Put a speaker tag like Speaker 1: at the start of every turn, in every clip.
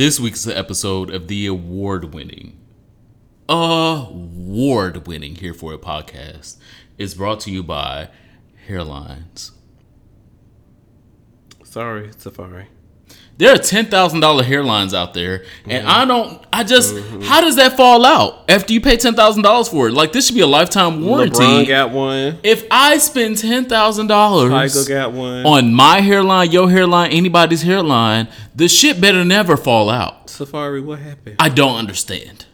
Speaker 1: This week's episode of the award winning, award winning Here For It podcast is brought to you by Hairlines.
Speaker 2: Sorry, Safaree.
Speaker 1: There are ten thousand dollar hairlines out there, and I don't. I just how does that fall out after you pay ten thousand dollars for it? Like this should be a lifetime warranty.
Speaker 2: LeBron got one.
Speaker 1: if I spend ten thousand dollars
Speaker 2: Tyga got one.
Speaker 1: on my hairline, your hairline, anybody's hairline, the shit better never fall out.
Speaker 2: Safaree, what happened?
Speaker 1: I don't understand.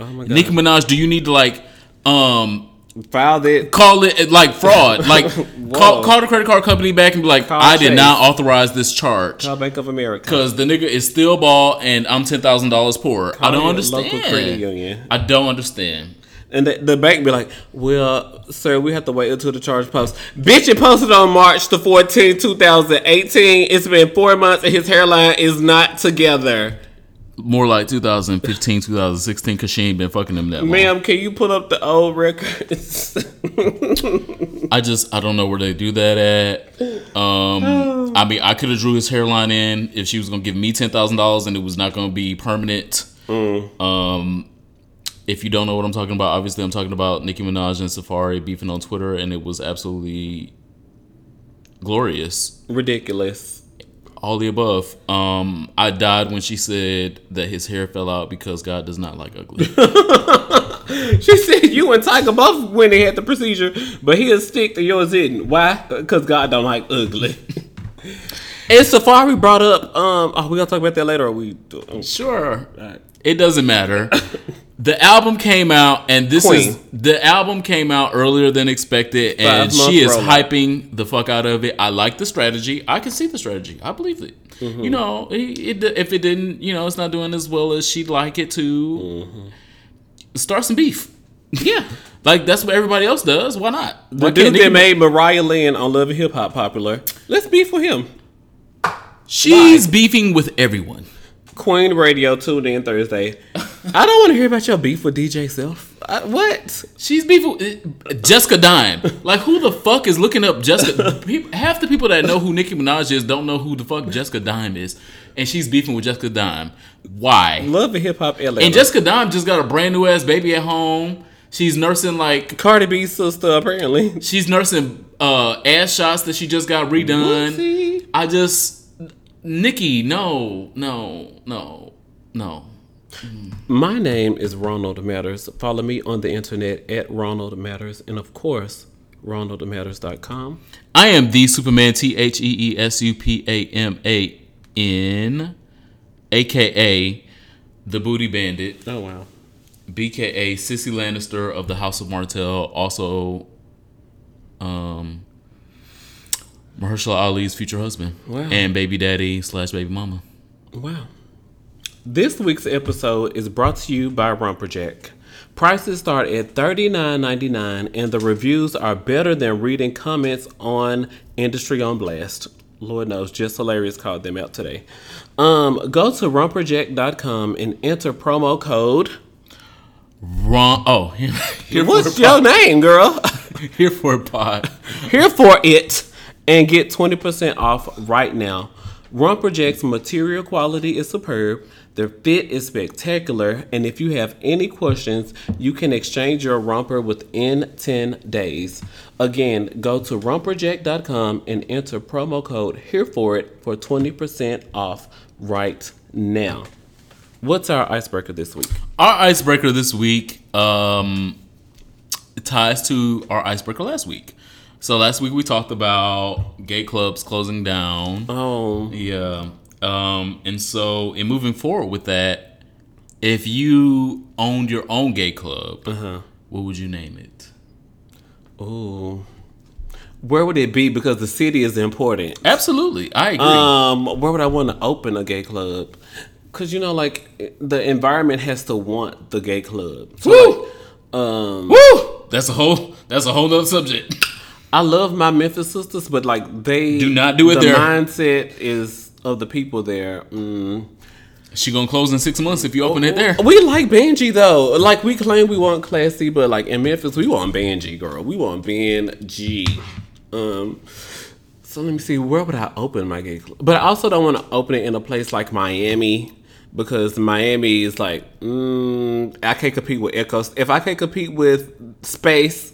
Speaker 2: Oh my god.
Speaker 1: Nicki Minaj, do you need to like um
Speaker 2: Filed it.
Speaker 1: call it like fraud? Like call, call the credit card company back and be like,
Speaker 2: Call
Speaker 1: I did not authorize this charge.
Speaker 2: Call Bank of America.
Speaker 1: Because the nigga is still ball and I'm ten thousand dollars poor. I don't understand.
Speaker 2: local credit union.
Speaker 1: I don't understand.
Speaker 2: And the, the bank be like, well, sir, we have to wait until the charge post. Bitch, it posted on March the 14th, 2018. It's been four months and his hairline is not together.
Speaker 1: More like 2015, 2016, because she ain't been fucking him that long.
Speaker 2: Ma'am, can you put up the old records?
Speaker 1: I just I don't know where they do that at. Um, I mean, I could have drew his hairline in if she was gonna give me ten thousand dollars and it was not gonna be permanent. Um, if you don't know what I'm talking about, obviously I'm talking about Nicki Minaj and Safaree beefing on Twitter, and it was absolutely glorious.
Speaker 2: Ridiculous.
Speaker 1: All the above. Um, I died when she said that his hair fell out because God does not like ugly.
Speaker 2: She said you and Tyga both went and had the procedure, but he'll stick to yours didn't. Why? Because God don't like ugly. and Safaree brought up, um, oh, we gonna talk about that later. Or we oh,
Speaker 1: sure.
Speaker 2: alright.
Speaker 1: It doesn't matter. The album came out, and this
Speaker 2: Queen.
Speaker 1: is the album came out earlier than expected, and she is hyping the fuck out of it. I like the strategy. I can see the strategy. I believe it.
Speaker 2: Mm-hmm.
Speaker 1: You know, it, it, if it didn't, you know, it's not doing as well as she'd like it to.
Speaker 2: Mm-hmm.
Speaker 1: Start some beef. Yeah, like that's what everybody else does. Why not?
Speaker 2: The
Speaker 1: Why
Speaker 2: dude
Speaker 1: can't
Speaker 2: that
Speaker 1: Nicki-
Speaker 2: made Mariah Lynn on Love and Hip Hop popular. Let's beef with him.
Speaker 1: She's beefing with everyone.
Speaker 2: Queen Radio tuned in Thursday. I don't want to hear about your beef with DJ Self. I, what?
Speaker 1: She's beefing with Jessica Dime. Like, who the fuck is looking up Jessica? Half the people that know who Nicki Minaj is don't know who the fuck Jessica Dime is, and she's beefing with Jessica Dime. Why?
Speaker 2: Love and Hip Hop Atlanta.
Speaker 1: And Jessica Dime just got a brand new ass baby at home. She's nursing like
Speaker 2: Cardi B's sister apparently.
Speaker 1: she's nursing uh, ass shots that she just got redone.
Speaker 2: Whoopsie.
Speaker 1: I just Nikki, no, no, no, no.
Speaker 2: My name is Ronald Matters. Follow me on the internet at Ronald Matters, and of course, RonaldMatters.com.
Speaker 1: I am the Superman, T H E E S U P A M A N, aka the Booty Bandit,
Speaker 2: Oh wow.
Speaker 1: BKA Cersei Lannister of the House of Martell, also um, Mahershala Ali's future husband,
Speaker 2: Wow.
Speaker 1: and baby daddy slash baby mama.
Speaker 2: Wow. This week's episode is brought to you by Rumperjack. Prices start at $39.99 and the reviews are better than reading comments on Industry on Blast. Lord knows, just hilarious called them out today. Um, go to rumperjack.com and enter promo code.
Speaker 1: Wrong. Oh, here, here
Speaker 2: What's your name, girl?
Speaker 1: Here for a pod.
Speaker 2: Here for it and get 20% off right now. Rumperjack's material quality is superb, their fit is spectacular, and if you have any questions, you can exchange your romper within 10 days. Again, go to rumperjack.com and enter promo code here for it for 20% off right now. What's our icebreaker this week?
Speaker 1: Our icebreaker this week um, ties to our icebreaker last week. So last week we talked about gay clubs closing down.
Speaker 2: Oh,
Speaker 1: Yeah. Um, and so in moving forward with that, if you owned your own gay club,
Speaker 2: uh-huh.
Speaker 1: what would you name it?
Speaker 2: Oh. Where would it be? Because the city is important.
Speaker 1: Absolutely, I agree.
Speaker 2: Um, where would I want to open a gay club? Cause you know, like the environment has to want the gay club. So,
Speaker 1: Woo!
Speaker 2: like, um,
Speaker 1: Woo! That's a whole. That's a whole nother subject.
Speaker 2: I love my Memphis sisters, but like they
Speaker 1: Do not do it
Speaker 2: the
Speaker 1: there.
Speaker 2: mindset is of the people there. Mm.
Speaker 1: She gonna close in six months if you open it there.
Speaker 2: We like Benji though. Like we claim we want classy, but like in Memphis, we want Benji, girl. We want Benji. Um. So let me see. Where would I open my gay club? But I also don't want to open it in a place like Miami because Miami is like mm, I can't compete with Echo. If I can't compete with Space,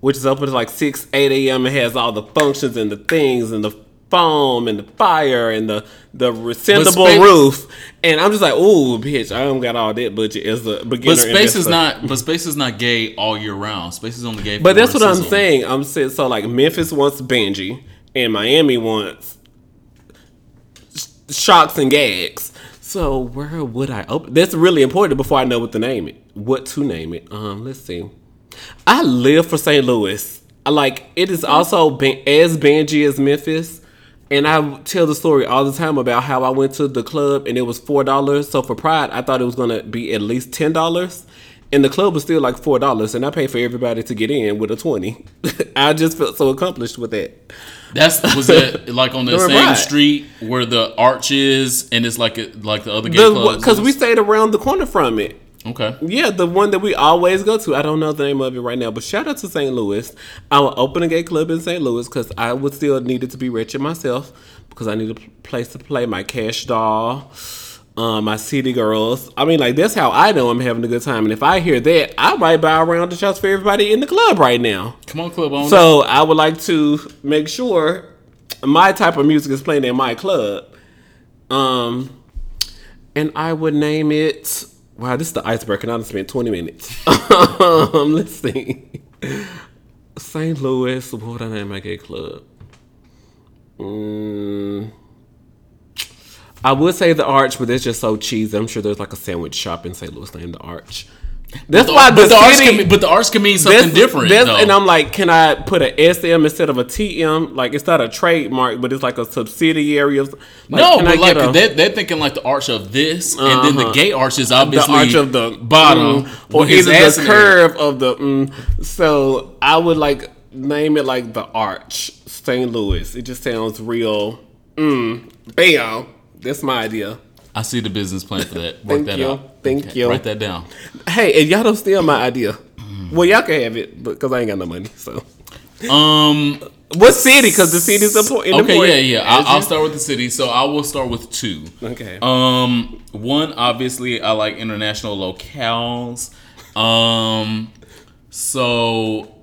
Speaker 2: which is open to like six, eight a.m. and has all the functions and the things and the foam and the fire and the the rescindable
Speaker 1: Space-
Speaker 2: roof, and I'm just like, ooh, bitch, I don't got all that budget as a beginner.
Speaker 1: But space is not. But space is not gay all year round. Space is only gay.
Speaker 2: But that's what I'm saying. I'm saying so like Memphis wants Benji and Miami wants shocks and gags. So where would I open? That's really important before I know what to name it. What to name it? Um, let's see. I live for St. Louis. I like it is also ben- as Benji as Memphis. And I tell the story all the time about how I went to the club and it was four dollars. So for Pride, I thought it was gonna be at least ten dollars, and the club was still like four dollars. And I paid for everybody to get in with a twenty. I just felt so accomplished with that.
Speaker 1: That's was that like on the same
Speaker 2: Pride.
Speaker 1: street where the arch is, and it's like a, like the other gay clubs.
Speaker 2: Because we stayed around the corner from it.
Speaker 1: Okay.
Speaker 2: Yeah, the one that we always go to. I don't know the name of it right now, but shout out to St. Louis. I will open a gay club in St. Louis because I would still needed to be wretched myself because I need a place to play my cash doll, um, my city girls. I mean, like that's how I know I'm having a good time. And if I hear that, I might buy a round of shots for everybody in the club right now.
Speaker 1: Come on, club owner.
Speaker 2: So I would like to make sure my type of music is playing in my club. Um, and I would name it. Wow, this is the icebreaker. and I just spent twenty minutes. um, let's see. St. Louis. What I name my gay club? Mm, I would say the Arch, but it's just so cheesy. I'm sure there's like a sandwich shop in St. Louis named the Arch. That's
Speaker 1: But
Speaker 2: why
Speaker 1: but
Speaker 2: the,
Speaker 1: the arch
Speaker 2: city,
Speaker 1: can mean, but the arch can mean something
Speaker 2: that's-
Speaker 1: different.
Speaker 2: And I'm like, can I put an SM instead of a TM? Like, it's not a trademark, but it's like a subsidiary of. Like,
Speaker 1: no,
Speaker 2: can
Speaker 1: but
Speaker 2: I
Speaker 1: like
Speaker 2: a-
Speaker 1: they're, they're thinking like the arch of this, and then the
Speaker 2: Uh-huh.
Speaker 1: gay arch is obviously the
Speaker 2: arch of the
Speaker 1: bottom,
Speaker 2: mm, or either the curve of the. Mm, so I would like name it like the Arch, St. Louis. It just sounds real. Mm, bam. That's my idea.
Speaker 1: I see the business plan for that. Work
Speaker 2: Thank
Speaker 1: that
Speaker 2: you.
Speaker 1: out.
Speaker 2: Thank you.
Speaker 1: Write that down.
Speaker 2: Hey, and y'all don't steal my idea. Well, y'all can have it, but because I ain't got no money. So,
Speaker 1: Um.
Speaker 2: what city? Because the city's important.
Speaker 1: Okay.
Speaker 2: important.
Speaker 1: Yeah. Yeah. I'll, I'll
Speaker 2: you-
Speaker 1: start with the city. So I will start with two.
Speaker 2: Okay.
Speaker 1: Um, one obviously I like international locales. Um, so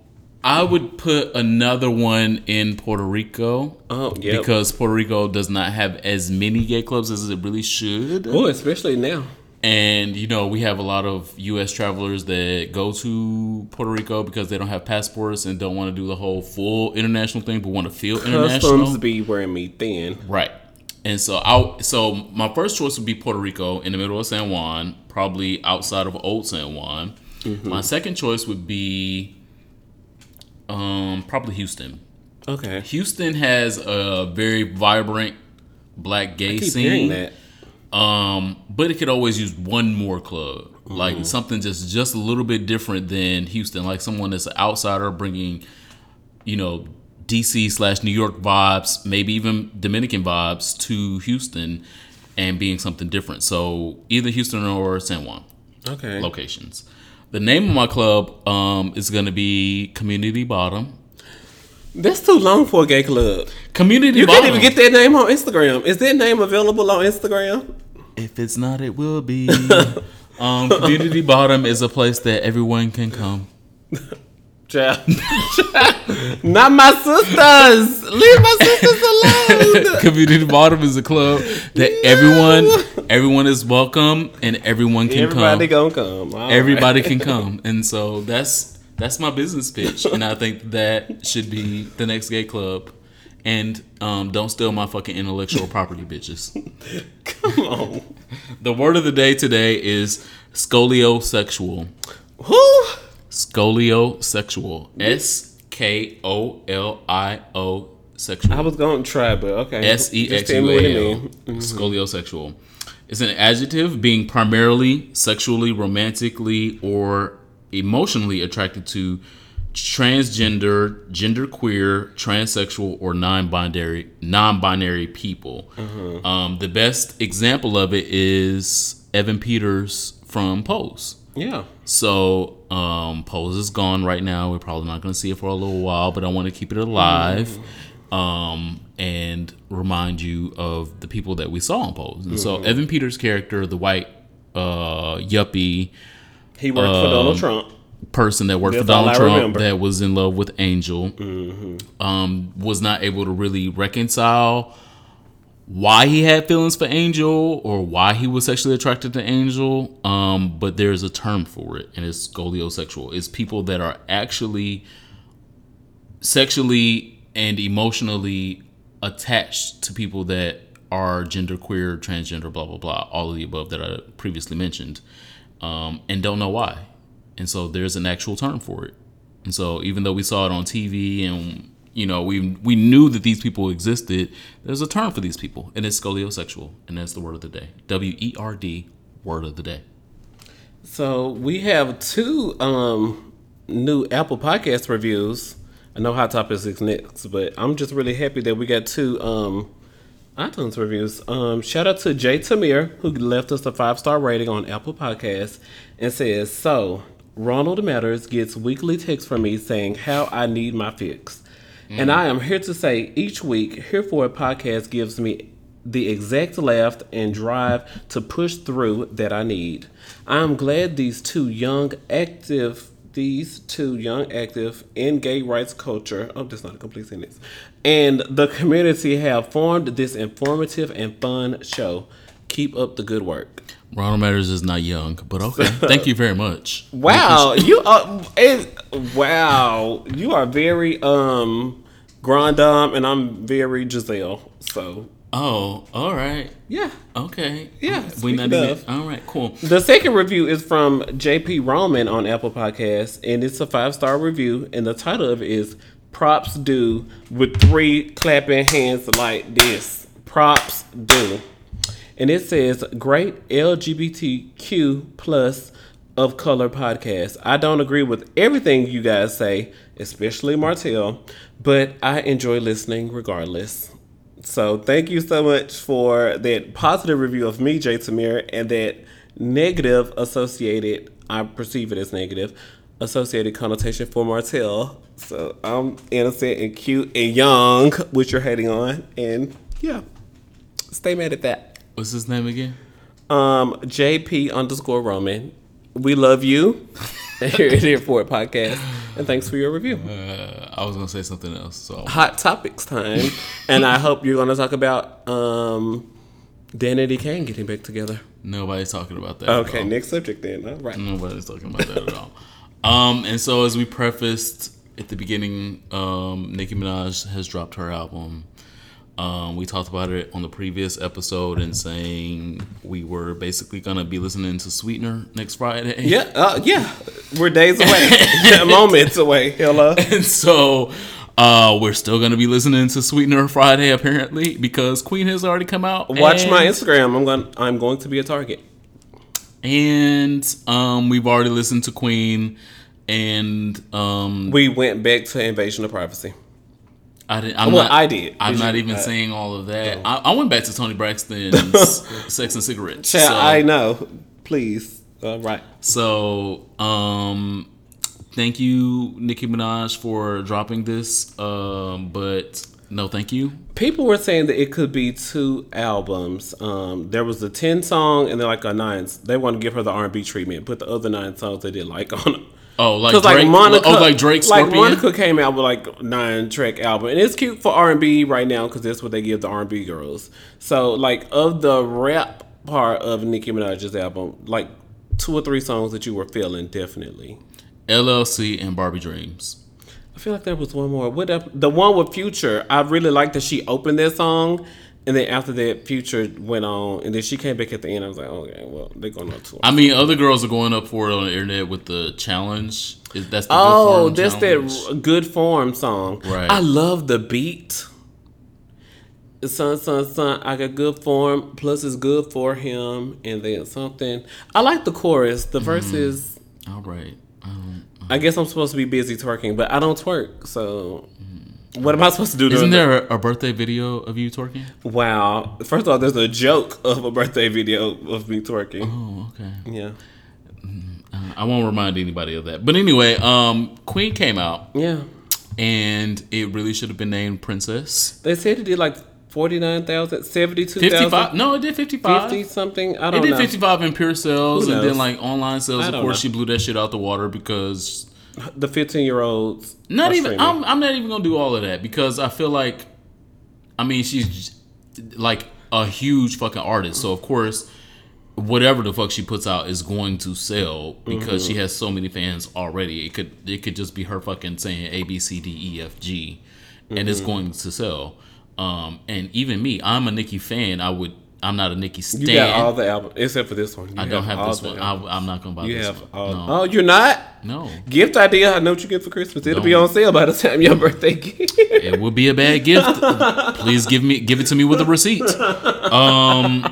Speaker 1: I would put another one in Puerto Rico.
Speaker 2: Oh, yep.
Speaker 1: because Puerto Rico does not have as many gay clubs as it really should.
Speaker 2: oh, especially now.
Speaker 1: And you know, we have a lot of U.S. travelers that go to Puerto Rico because they don't have passports and don't want to do the whole full international thing, but want to feel international.
Speaker 2: Customs be wearing me thin.
Speaker 1: Right. And so I so my first choice would be Puerto Rico in the middle of San Juan, probably outside of Old San Juan. Mm-hmm. My second choice would be um probably Houston.
Speaker 2: Okay.
Speaker 1: Houston has a very vibrant black gay scene. Um, but it could always use one more club,
Speaker 2: Mm-hmm.
Speaker 1: like something just just a little bit different than Houston, like someone that's an outsider bringing, you know, DC slash New York vibes, maybe even Dominican vibes to Houston, and being something different. So either Houston or San Juan
Speaker 2: Okay.
Speaker 1: locations. The name of my club um, is going to be Community Bottom.
Speaker 2: That's too long for a gay club.
Speaker 1: Community
Speaker 2: You
Speaker 1: Bottom.
Speaker 2: can't even get that name on Instagram. Is that name available on Instagram?
Speaker 1: If it's not, it will be. um, Community Bottom is a place that everyone can come.
Speaker 2: Child. Not my sisters. Leave my sisters alone.
Speaker 1: Community Bottom is a club that everyone everyone is welcome and everyone can
Speaker 2: Everybody
Speaker 1: come.
Speaker 2: gonna come. All
Speaker 1: Everybody
Speaker 2: right.
Speaker 1: can come, and so that's that's my business pitch, and I think that should be the next gay club. And um, don't steal my fucking intellectual property, bitches.
Speaker 2: Come on.
Speaker 1: The word of the day today is skoliosexual.
Speaker 2: Who?
Speaker 1: Skoliosexual. S K O L I O sexual.
Speaker 2: I was gonna try, but okay.
Speaker 1: S E X U
Speaker 2: me what it
Speaker 1: A L.
Speaker 2: mean.
Speaker 1: Skoliosexual. It's an adjective being primarily sexually, romantically, or emotionally attracted to transgender, genderqueer, transsexual, or non-binary non-binary people.
Speaker 2: Mm-hmm.
Speaker 1: Um, the best example of it is Evan Peters from Pose.
Speaker 2: Yeah.
Speaker 1: So um, Pose is gone right now. We're probably not going to see it for a little while, but I want to keep it alive. Um, and remind you of the people that we saw on Pose. And so Evan Peters' character, the white uh, yuppie
Speaker 2: He worked for Donald Trump.
Speaker 1: person that worked for
Speaker 2: That's
Speaker 1: Donald Trump that was in love with Angel um, was not able to really reconcile why he had feelings for Angel or why he was sexually attracted to Angel. Um, but there's a term for it, and it's skoliosexual. It's people that are actually sexually and emotionally attached to people that are genderqueer, transgender, blah blah blah, all of the above that I previously mentioned, um, and don't know why. And so there's an actual term for it. And so even though we saw it on TV and you know we we knew that these people existed, there's a term for these people, and it's skoliosexual, and that's the word of the day. W E R D, word of the day.
Speaker 2: So we have two um, new Apple Podcast reviews. I know Hot Topics is next, but I'm just really happy that we got two um, iTunes reviews. Um, shout out to Jay Tamir who left us a five star rating on Apple Podcasts and says, "So Ronald Matters gets weekly texts from me saying how I need my fix." And I am here to say each week, Here for a Podcast gives me the exact laugh and drive to push through that I need. I am glad these two young active these two young active in gay rights culture oh that's not a complete sentence and the community have formed this informative and fun show keep up the good work
Speaker 1: Ronald Matters is not young, but okay. Thank you very much.
Speaker 2: wow you are it, wow you are very um grand dame and i'm very giselle so
Speaker 1: Oh, all right.
Speaker 2: yeah
Speaker 1: Okay.
Speaker 2: Yeah,
Speaker 1: We not even. All right. Cool.
Speaker 2: The second review is from JP Roman on Apple Podcasts, and it's a five star review. And the title of it is "Props Due" with three clapping hands like this. Props due, and it says "Great LGBTQ plus of color podcast." I don't agree with everything you guys say, especially Martell, but I enjoy listening regardless. So thank you so much for that positive review of me, Jay Tamir, and that negative associated, I perceive it as negative, associated connotation for Martell. So I'm innocent and cute and young, which you're hating on. And yeah, stay mad at that.
Speaker 1: What's his name again?
Speaker 2: Um, JP underscore Roman. We love you here at Airport Podcast. And thanks for your review.
Speaker 1: Uh, I was gonna say something else. So
Speaker 2: hot topics time, and I hope you're going to talk about um, Dan and Kane getting back together.
Speaker 1: nobody's talking about that.
Speaker 2: Okay, next subject then. All right.
Speaker 1: Nobody's talking about that at all. Um, and so as we prefaced at the beginning, um, Nicki Minaj has dropped her album. Um, we talked about it on the previous episode and saying we were basically gonna be listening to Sweetener next Friday.
Speaker 2: Yeah, uh, yeah. We're days away, moments away. Hello.
Speaker 1: And so uh, we're still gonna be listening to Sweetener Friday apparently because Queen has already come out.
Speaker 2: Watch my Instagram. I'm going. I'm going to be a target.
Speaker 1: and um, we've already listened to Queen, and um,
Speaker 2: We went back to Invasion of Privacy.
Speaker 1: I didn't. I'm
Speaker 2: Well,
Speaker 1: not,
Speaker 2: I did.
Speaker 1: I'm
Speaker 2: Did
Speaker 1: not
Speaker 2: you?
Speaker 1: even
Speaker 2: Uh,
Speaker 1: saying all of that. I, I went back to Toni Braxton's Sex and Cigarettes.
Speaker 2: Child,
Speaker 1: so,
Speaker 2: I know. Please. All right.
Speaker 1: so, um, thank you, Nicki Minaj, for dropping this. Um, but no, thank you.
Speaker 2: People were saying that it could be two albums. Um, there was a ten song and then like a nine. They want to give her the R and B treatment, put the other nine songs they did like on. It.
Speaker 1: Oh, like Drake.
Speaker 2: like Monica,
Speaker 1: oh, like Drake.
Speaker 2: like Monica came out with like nine track album, and it's cute for R and B right now because that's what they give the R and B girls. So like of the rap part of Nicki Minaj's album, like two or three songs that you were feeling definitely.
Speaker 1: LLC and Barbie Dreams.
Speaker 2: I feel like there was one more. What the one with Future? I really liked that she opened that song, and then after that, Future went on, and then she came back at the end. I was like, okay, well, they're going on tour.
Speaker 1: I mean, other girls are going up for it on the internet with the challenge. Is that's the good
Speaker 2: Oh,
Speaker 1: form
Speaker 2: that's
Speaker 1: challenge.
Speaker 2: that good form song.
Speaker 1: Right.
Speaker 2: I love the beat. Son, son, son, I got good form. Plus, it's good for him. And then something. I like the chorus. The verse
Speaker 1: Mm-hmm.
Speaker 2: is.
Speaker 1: All right. Um,
Speaker 2: I guess I'm supposed to be busy twerking, but I don't twerk. So, what am I supposed to do?
Speaker 1: isn't there a, a birthday video of you twerking?
Speaker 2: Wow. First of all, there's a joke of a birthday video of me twerking.
Speaker 1: Oh, okay.
Speaker 2: Yeah.
Speaker 1: Uh, I won't remind anybody of that. But anyway, um, Queen came out.
Speaker 2: Yeah.
Speaker 1: and it really should have been named Princess.
Speaker 2: They said it did like 49,000, 72,000.
Speaker 1: No, it did 55.
Speaker 2: 50 something. I don't know.
Speaker 1: It did
Speaker 2: know.
Speaker 1: 55 in pure sales and then like online sales. Of course,
Speaker 2: know.
Speaker 1: she blew that shit out the water because
Speaker 2: The 15 year olds.
Speaker 1: not even.
Speaker 2: streaming.
Speaker 1: I'm, I'm not even gonna do all of that because I feel like, I mean, she's like a huge fucking artist. So of course, whatever the fuck she puts out is going to sell because
Speaker 2: Mm-hmm.
Speaker 1: she has so many fans already. It could it could just be her fucking saying A B C D E F G, and it's
Speaker 2: Mm-hmm.
Speaker 1: going to sell. Um, and even me, I'm a Nicki fan. I would. I'm not a Nicki stan.
Speaker 2: You got all the albums except for this one. You
Speaker 1: I don't have this one. I, I'm not gonna buy
Speaker 2: You
Speaker 1: this
Speaker 2: have
Speaker 1: one.
Speaker 2: all.
Speaker 1: no.
Speaker 2: Oh, you're not.
Speaker 1: No.
Speaker 2: Gift idea. I know what you get for Christmas. It'll be
Speaker 1: Don't.
Speaker 2: on sale by the time your birthday. gets.
Speaker 1: it would be a bad gift. Please give me give it to me with a receipt. Um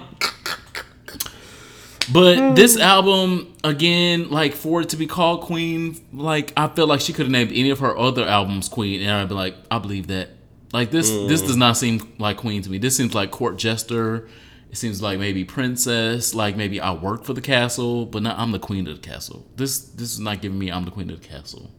Speaker 1: but this album again, like for it to be called Queen, like I feel like she could have named any of her other albums Queen, and I'd be like, I believe that. Like this, this does not seem like Queen to me. This seems like Court Jester. It seems like maybe Princess. Like maybe I work for the castle, but not I'm the queen of the castle. This this is not giving me I'm the queen of the castle.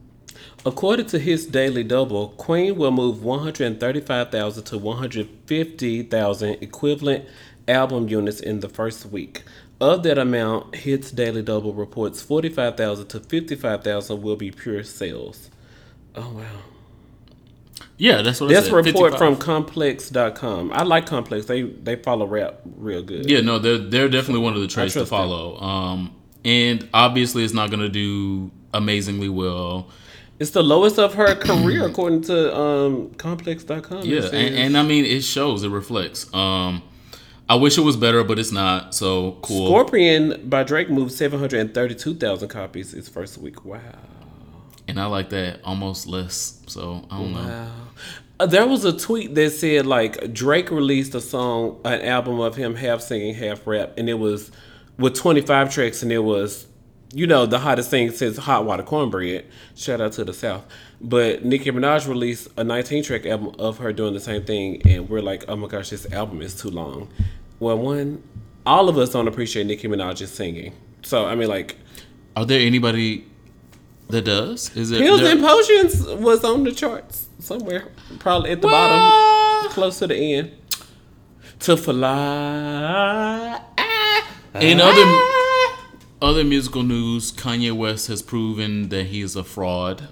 Speaker 2: According to Hits Daily Double, Queen will move 135,000 to 150,000 equivalent album units in the first week. Of that amount, Hits Daily Double reports 45,000 to 55,000 will be pure sales. Oh wow.
Speaker 1: Yeah, that's what
Speaker 2: That's a report
Speaker 1: 55.
Speaker 2: from complex.com. I like Complex. They they follow rap real good.
Speaker 1: Yeah, no, they're they're definitely one of the trades to follow. Um, and obviously, it's not going to do amazingly well.
Speaker 2: It's the lowest of her career according to um complex.com.
Speaker 1: Yeah, and, and I mean, it shows, it reflects. Um, I wish it was better, but it's not. So cool.
Speaker 2: Scorpion by Drake moved 732,000 copies its first week. Wow.
Speaker 1: And I like that almost less. So I don't know.
Speaker 2: Wow. Uh, There was a tweet that said like Drake released a song, an album of him half singing, half rap, and it was with 25 tracks, and it was, you know, the hottest thing since Hot Water Cornbread. Shout out to the South. But Nicki Minaj released a 19 track album of her doing the same thing, and we're like, oh my gosh, this album is too long. Well, one, all of us don't appreciate Nicki Minaj's singing. So I mean, like,
Speaker 1: Are there anybody that does? Is it
Speaker 2: Pills
Speaker 1: there-
Speaker 2: and Potions was on the charts somewhere, probably at the
Speaker 1: What?
Speaker 2: bottom, close to the end. To fly.
Speaker 1: In other other musical news, Kanye West has proven that he is a fraud.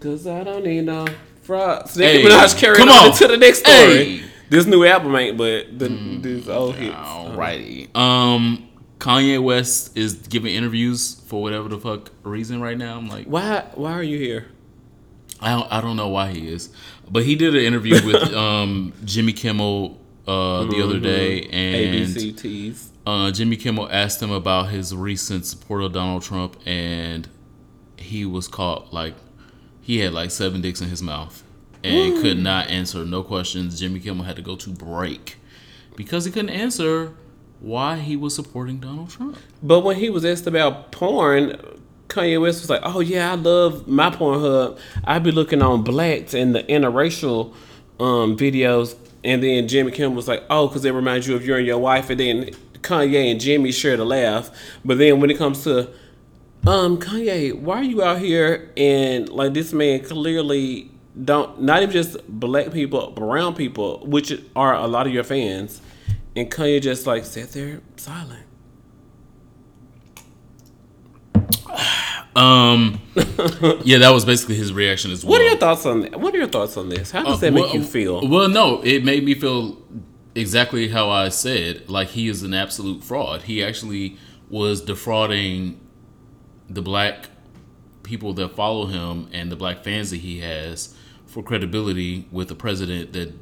Speaker 2: Cause I don't need no frauds.
Speaker 1: Hey,
Speaker 2: Minaj carried
Speaker 1: come
Speaker 2: on
Speaker 1: on.
Speaker 2: to the next story.
Speaker 1: Hey. Mm,
Speaker 2: This new album ain't, but the, these old hits.
Speaker 1: Alrighty. Um, Kanye West is giving interviews for whatever the fuck reason right now. I'm like,
Speaker 2: Why? Why are you here?
Speaker 1: I don't, I don't know why he is, but he did an interview with um Jimmy Kimmel uh the other day, and
Speaker 2: ABCTs.
Speaker 1: uh, Jimmy Kimmel asked him about his recent support of Donald Trump, and he was caught like he had like seven dicks in his mouth and could not answer no questions. Jimmy Kimmel had to go to break because he couldn't answer why he was supporting Donald Trump.
Speaker 2: But when he was asked about porn, Kanye West was like, "Oh yeah, I love my Pornhub. I be looking on blacks and the interracial um, videos." And then Jimmy Kimmel was like, "Oh, because it reminds you of you and your wife." And then Kanye and Jimmy shared a laugh. But then when it comes to um Kanye, why are you out here and like this man clearly don't not even just black people, brown people, which are a lot of your fans, and Kanye just like sat there silent.
Speaker 1: Um, yeah, that was basically his reaction as well.
Speaker 2: What are your thoughts on that? What are your thoughts on this? How does that make
Speaker 1: well,
Speaker 2: you feel?
Speaker 1: Well, no, it made me feel exactly how I said. Like he is an absolute fraud. He actually was defrauding the black people that follow him and the black fans that he has for credibility with a president that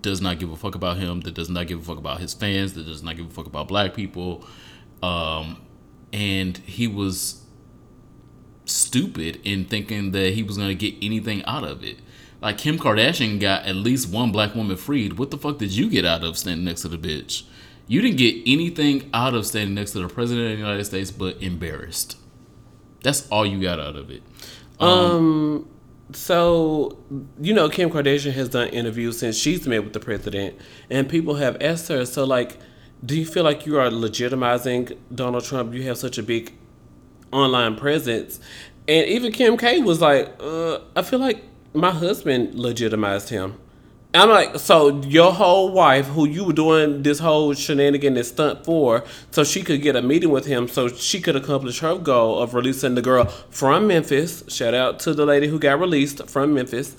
Speaker 1: does not give a fuck about him, that does not give a fuck about his fans, that does not give a fuck about black people. Um, and he was stupid in thinking that he was going to get anything out of it. Like Kim Kardashian got at least one black woman freed. What the fuck did you get out of standing next to the bitch? You didn't get anything out of standing next to the president of the United States but embarrassed. That's all you got out of it.
Speaker 2: Um, so you know, Kim Kardashian has done interviews since she's met with the president, and people have asked her. So, like, do you feel like you are legitimizing Donald Trump? You have such a big online presence, And even Kim K was like, uh, I feel like my husband legitimized him. I'm like, so your whole wife, who you were doing this whole shenanigan and stunt for, so she could get a meeting with him, so she could accomplish her goal of releasing the girl from Memphis. Shout out to the lady who got released from Memphis.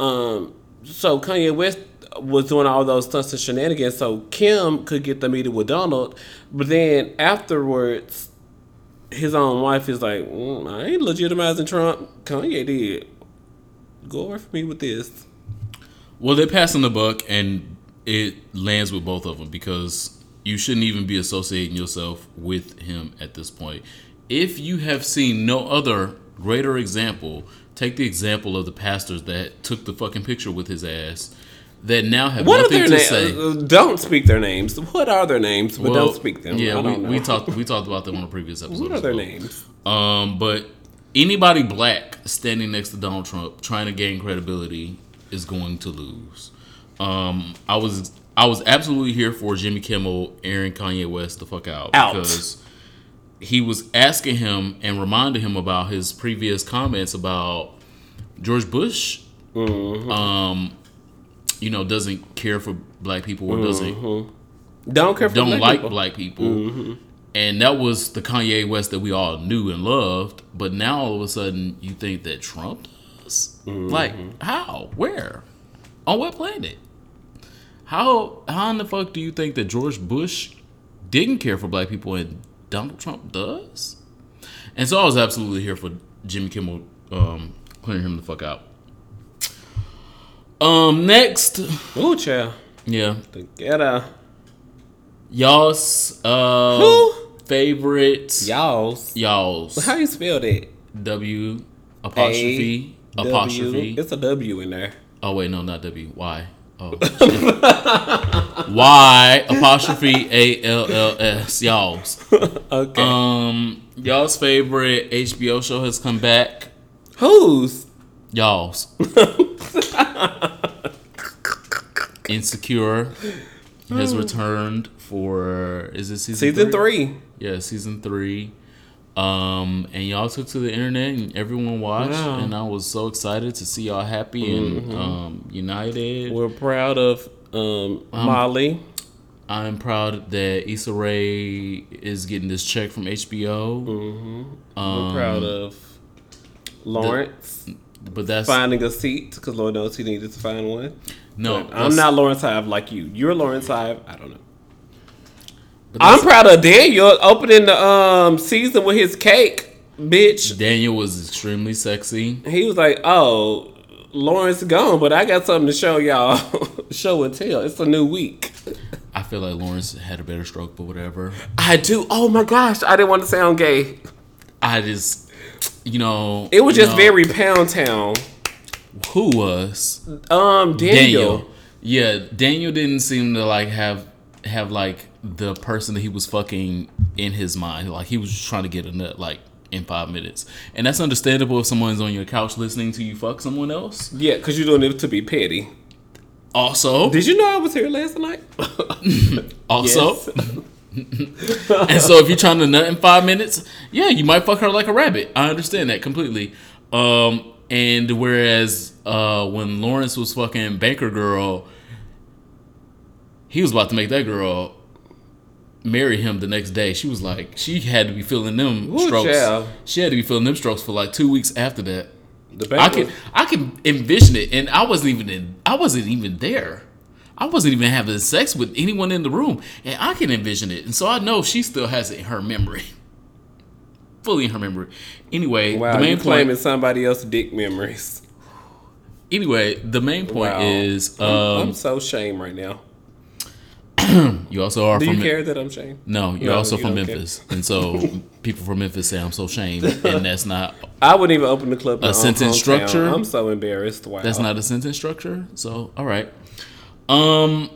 Speaker 2: Um, so Kanye West was doing all those stunts and shenanigans, so Kim could get the meeting with Donald. But then afterwards, his own wife is like, mm, I ain't legitimizing Trump. Kanye did. Go away from me with this.
Speaker 1: Well, they're passing the buck, and it lands with both of them because you shouldn't even be associating yourself with him at this point. If you have seen no other greater example, take the example of the pastors that took the fucking picture with his ass that now have
Speaker 2: What are
Speaker 1: nothing
Speaker 2: their
Speaker 1: to
Speaker 2: names?
Speaker 1: say.
Speaker 2: Don't speak their names. What are their names? But
Speaker 1: Well,
Speaker 2: don't speak them.
Speaker 1: Yeah,
Speaker 2: I
Speaker 1: we, we talked we talked about them on a previous episode.
Speaker 2: What are their
Speaker 1: well.
Speaker 2: names?
Speaker 1: Um, but anybody black standing next to Donald Trump trying to gain credibility is going to lose. Um, I was I was absolutely here for Jimmy Kimmel Aaron Kanye West the fuck out,
Speaker 2: Out.
Speaker 1: because he was asking him and reminding him about his previous comments about George Bush.
Speaker 2: Mm-hmm.
Speaker 1: Um, you know, doesn't care for black people or doesn't
Speaker 2: Don't care for
Speaker 1: don't
Speaker 2: black
Speaker 1: like
Speaker 2: people.
Speaker 1: black people. And that was the Kanye West that we all knew and loved. But now all of a sudden you think that Trump does? Like, how? Where? On what planet? How how in the fuck do you think that George Bush didn't care for black people and Donald Trump does? And so I was absolutely here for Jimmy Kimmel um clearing him the fuck out. Um next,
Speaker 2: Ooh, child.
Speaker 1: yeah.
Speaker 2: Together.
Speaker 1: Y'all's uh
Speaker 2: Who?
Speaker 1: favorite
Speaker 2: Y'all's.
Speaker 1: y'all's
Speaker 2: How you spell that?
Speaker 1: W apostrophe apostrophe.
Speaker 2: W. It's a W in there.
Speaker 1: Oh wait, no, not W. Y. Oh. y apostrophe A L L S. Y'all's.
Speaker 2: Okay.
Speaker 1: Um, y'all's favorite HBO show has come back.
Speaker 2: Whose?
Speaker 1: Y'all's. Insecure has returned for is it season
Speaker 2: Season three.
Speaker 1: Yeah, season three. Um, and y'all took to the internet and everyone watched,
Speaker 2: Wow.
Speaker 1: and I was so excited to see y'all happy and um, united.
Speaker 2: We're proud of um, Molly.
Speaker 1: I'm proud that Issa Rae is getting this check from HBO.
Speaker 2: We're
Speaker 1: Um,
Speaker 2: proud of Lawrence
Speaker 1: but that's
Speaker 2: finding a seat because Lord knows he needed to find one.
Speaker 1: no.
Speaker 2: I'm not Lawrence Hive like you. You're Lawrence Hive. I don't know. I'm proud of Daniel opening the um season with his cake, bitch.
Speaker 1: Daniel was extremely sexy.
Speaker 2: He was like, "Oh, Lawrence gone, but I got something to show y'all. show and tell. It's a new week."
Speaker 1: I feel like Lawrence had a better stroke, but whatever.
Speaker 2: I do. Oh my gosh, I didn't want to sound gay.
Speaker 1: I just, you know,
Speaker 2: It was just
Speaker 1: know,
Speaker 2: very Pound Town.
Speaker 1: Who was
Speaker 2: Um, Daniel.
Speaker 1: Daniel? Yeah, Daniel didn't seem to like have have like the person that he was fucking in his mind. Like he was just trying to get a nut like in five minutes, and that's understandable if someone's on your couch listening to you fuck someone else.
Speaker 2: Yeah, because you're doing it to be petty.
Speaker 1: Also,
Speaker 2: Did you know I was here last night?
Speaker 1: also, and so if you're trying to nut in five minutes, yeah, you might fuck her like a rabbit. I understand that completely. Um, and whereas uh, when Lawrence was fucking Banker Girl, he was about to make that girl marry him the next day. She was like, she had to be feeling them
Speaker 2: Ooh,
Speaker 1: strokes.
Speaker 2: child.
Speaker 1: She had to be feeling them strokes for like two weeks after that.
Speaker 2: The
Speaker 1: I can I can envision it, and I wasn't even in. I wasn't even there. I wasn't even having sex with anyone in the room, and I can envision it, and so I know she still has it in her memory, fully in her memory. Anyway,
Speaker 2: Wow,
Speaker 1: the main point.
Speaker 2: claiming somebody else's dick memories.
Speaker 1: Anyway, the main point
Speaker 2: Wow.
Speaker 1: is
Speaker 2: I'm,
Speaker 1: um,
Speaker 2: I'm so shame right now.
Speaker 1: you also are
Speaker 2: Do
Speaker 1: from
Speaker 2: you care that I'm shamed?
Speaker 1: no, you're
Speaker 2: No,
Speaker 1: also
Speaker 2: you
Speaker 1: from
Speaker 2: don't care.
Speaker 1: Memphis, and so people from Memphis say I'm so shamed, and that's not
Speaker 2: I wouldn't even open the club.
Speaker 1: A sentence structure?
Speaker 2: I'm so embarrassed. Wow.
Speaker 1: That's not a sentence structure. So, all right. Um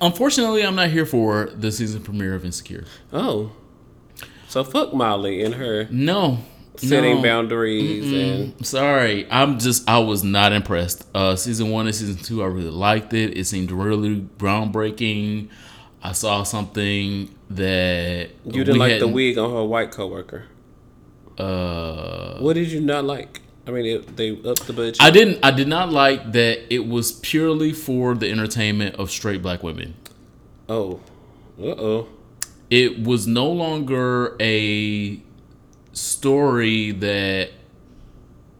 Speaker 1: unfortunately, I'm not here for the season premiere of Insecure.
Speaker 2: Oh. So fuck Molly and her
Speaker 1: No.
Speaker 2: Setting
Speaker 1: no.
Speaker 2: boundaries and
Speaker 1: Sorry, I'm just I was not impressed. Uh season 1 and season 2 I really liked it. It seemed really groundbreaking. I saw something that
Speaker 2: you didn't like the wig on her white coworker.
Speaker 1: Uh,
Speaker 2: What did you not like? I mean, it, they upped the budget.
Speaker 1: I didn't. I did not like that it was purely for the entertainment of straight black women.
Speaker 2: oh, uh oh.
Speaker 1: It was no longer a story that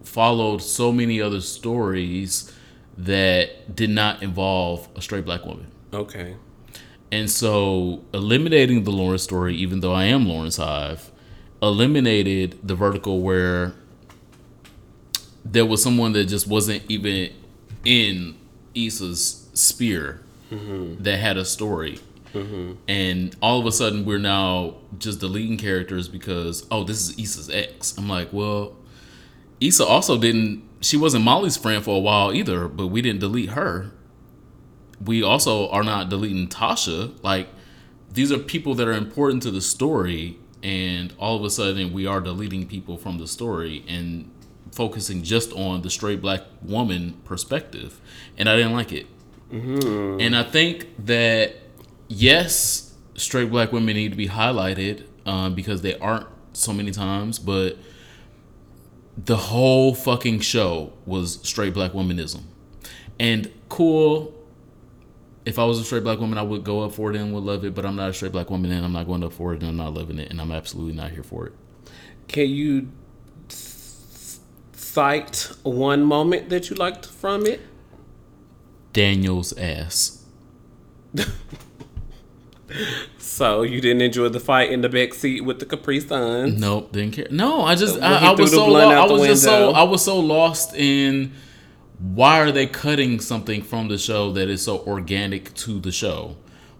Speaker 1: followed so many other stories that did not involve a straight black woman.
Speaker 2: Okay.
Speaker 1: And so eliminating the Lawrence story, even though I am Lawrence Hive, eliminated the vertical where there was someone that just wasn't even in Issa's spear mm-hmm. that had a story. Mm-hmm. And all of a sudden, we're now just deleting characters because, oh, this is Issa's ex. I'm like, well, Issa also didn't, she wasn't Molly's friend for a while either, but we didn't delete her we also are not deleting Tasha. Like these are people that are important to the story, and all of a sudden we are deleting people from the story and focusing just on the straight black woman perspective, and I didn't like it. Mm-hmm. And I think that yes, straight black women need to be highlighted um, because they aren't so many times, but the whole fucking show was straight black womanism. And cool, if I was a straight black woman, I would go up for it and would love it. But I'm not a straight black woman, and I'm not going up for it, and I'm not loving it, and I'm absolutely not here for it.
Speaker 2: Can you cite one moment that you liked from it?
Speaker 1: Daniel's ass.
Speaker 2: So you didn't enjoy the fight in the back seat with the Capri Sun.
Speaker 1: Nope, didn't care. No, I just I, I was so lo- I was just so. I was so lost in why are they cutting something from the show that is so organic to the show?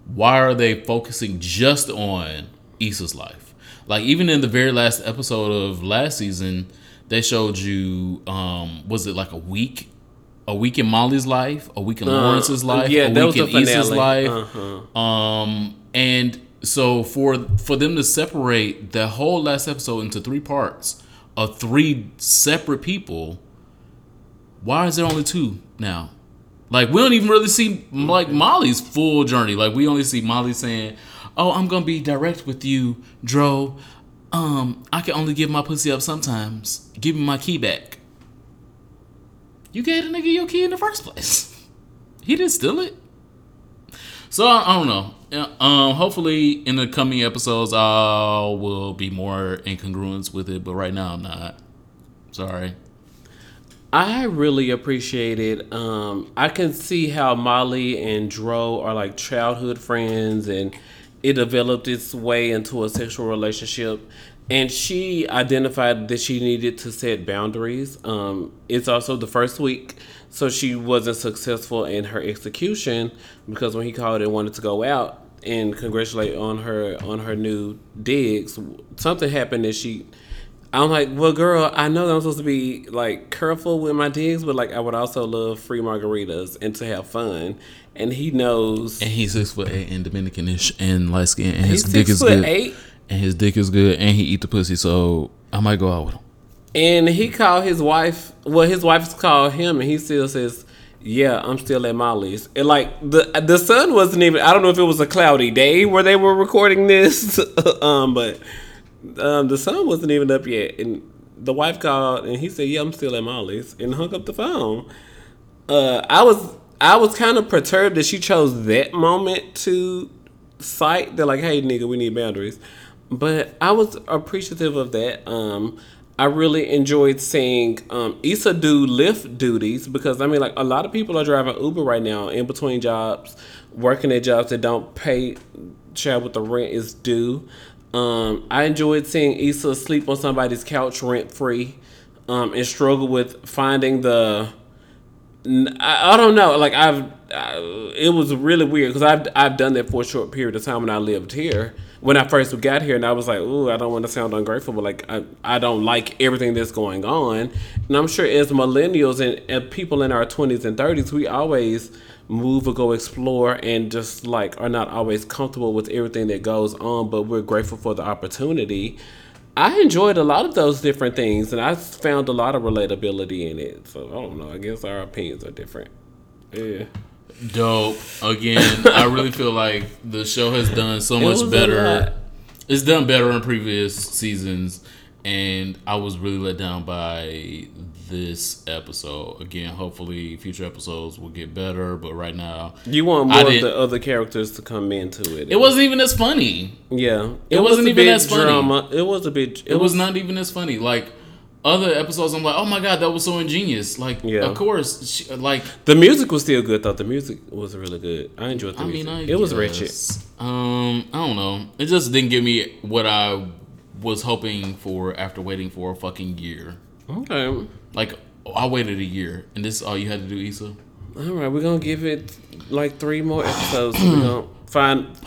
Speaker 1: Why are they focusing just on Issa's life? Like even in the very last episode of last season, they showed you um was it like a week a week in Molly's life, a week in Lawrence's life,
Speaker 2: Uh, yeah,
Speaker 1: a
Speaker 2: that
Speaker 1: week
Speaker 2: was
Speaker 1: in Issa's life.
Speaker 2: Uh-huh.
Speaker 1: Um, and so for for them to separate the whole last episode into three parts of three separate people, why is there only two now? Like we don't even really see like Molly's full journey. Like we only see Molly saying, "Oh, I'm gonna be direct with you, Dro. Um, I can only give my pussy up sometimes. Give me my key back." You gave the nigga your key in the first place. He didn't steal it. So I, don't know. Um, hopefully in the coming episodes I will be more in congruence with it, but right now I'm not. Sorry.
Speaker 2: I really appreciated. Um, I can see how Molly and Dro are like childhood friends, and it developed its way into a sexual relationship. And she identified that she needed to set boundaries. Um, it's also the first week, so she wasn't successful in her execution because when he called and wanted to go out and congratulate on her on her new digs, something happened that she I'm like, well, girl, I know that I'm supposed to be like careful with my digs, but like I would also love free margaritas and to have fun. And he knows
Speaker 1: And he's six foot eight and Dominicanish and light skin, and his
Speaker 2: he's
Speaker 1: dick
Speaker 2: six
Speaker 1: is
Speaker 2: foot
Speaker 1: good.
Speaker 2: eight,
Speaker 1: And his dick is good, and he eat the pussy, so I might go out with him.
Speaker 2: and he called his wife. Well, his wife's called him, and he still says, "Yeah, I'm still at Molly's." And like the the sun wasn't even. I don't know if it was a cloudy day where they were recording this, um, but um, the sun wasn't even up yet, and the wife called, and he said, "Yeah, I'm still at Molly's," and hung up the phone. uh, I was I was kind of perturbed that she chose that moment to cite. They're like, "Hey, nigga, we need boundaries," but I was appreciative of that. Um, I really enjoyed seeing um, Issa do Lyft duties because I mean, like a lot of people are driving Uber right now in between jobs, working at jobs that don't pay child what the rent is due. Um, I enjoyed seeing Issa sleep on somebody's couch rent free, um, and struggle with finding the I don't know. Like I've, I, it was really weird because I've I've done that for a short period of time when I lived here. When I first got here, and I was like, "Ooh, I don't want to sound ungrateful, but like I, I don't like everything that's going on." And I'm sure as millennials and, and people in our 20s and 30s, we always move or go explore and just like are not always comfortable with everything that goes on, but we're grateful for the opportunity. I enjoyed a lot of those different things, and I found a lot of relatability in it. So I don't know. I guess our opinions are different. Yeah.
Speaker 1: Dope. Again, I really feel like the show has done so much better. It's done better in previous seasons, and I was really let down by this episode. Again, hopefully future episodes will get better, but right now
Speaker 2: You want more of the other characters to come into it.
Speaker 1: it wasn't even as funny.
Speaker 2: Yeah,
Speaker 1: It
Speaker 2: was
Speaker 1: wasn't
Speaker 2: a
Speaker 1: even as funny.
Speaker 2: drama. It was a bit.
Speaker 1: It was not even as funny. Like other episodes, I'm like, oh my god, that was so ingenious. Like,
Speaker 2: Yeah.
Speaker 1: of course, she, like
Speaker 2: The music was still good though. The music was really good. I enjoyed the
Speaker 1: I
Speaker 2: music.
Speaker 1: mean, I
Speaker 2: it was
Speaker 1: guess.
Speaker 2: wretched.
Speaker 1: Um, I don't know. It just didn't give me what I was hoping for after waiting for a fucking year.
Speaker 2: Okay.
Speaker 1: Like I waited a year, and this is all you had to do, Issa.
Speaker 2: All right, we're gonna give it like three more episodes. gonna find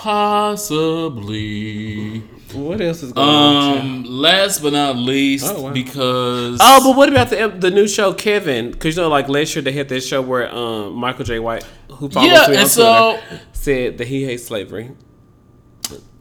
Speaker 1: Possibly.
Speaker 2: what else is going on.
Speaker 1: Um, last but not least,
Speaker 2: Oh, wow.
Speaker 1: because
Speaker 2: Oh, but what about the the new show Kevin? Because you know, like last year they had that show where um Michael Jai White, who follows
Speaker 1: yeah,
Speaker 2: me on
Speaker 1: and so
Speaker 2: Twitter, said that he hates slavery.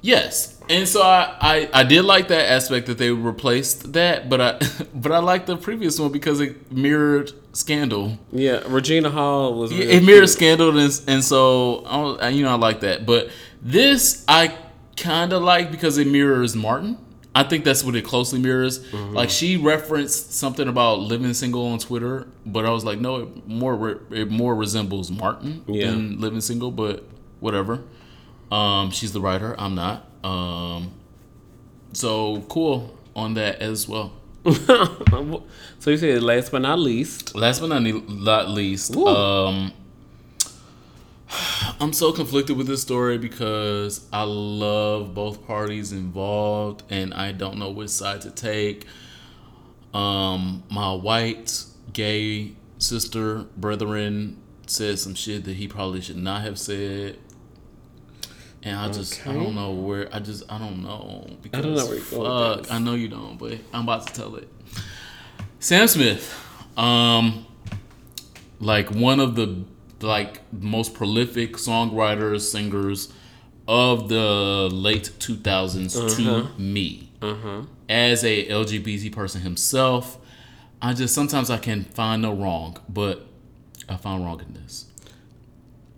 Speaker 1: Yes, and so I, I I did like that aspect that they replaced that, but I but I liked the previous one because it mirrored Scandal.
Speaker 2: Yeah, Regina Hall was.
Speaker 1: Yeah, it mirrored
Speaker 2: cute.
Speaker 1: Scandal, and, and so I you know I like that. But this I kind of like because it mirrors Martin. I think that's what it closely mirrors.
Speaker 2: Mm-hmm.
Speaker 1: Like she referenced something about living single on Twitter, but I was like, no, it more re- it more resembles Martin
Speaker 2: Yeah.
Speaker 1: than living single. But whatever. Um, she's the writer. I'm not. Um, so cool on that as well.
Speaker 2: so you said last but not least.
Speaker 1: Last but not ne- not least,
Speaker 2: Ooh.
Speaker 1: um, I'm so conflicted with this story because I love both parties involved and I don't know which side to take. Um, my white gay sister brethren said some shit that he probably should not have said. And I just I don't know where I just I don't know because
Speaker 2: I don't know where you're
Speaker 1: fuck. I know you don't, but I'm about to tell it. Sam Smith, um, like one of the like most prolific songwriters, singers of the late 2000s
Speaker 2: Uh-huh.
Speaker 1: to me. As a LGBT person himself, I just sometimes I can find no wrong, but I found wrong in this.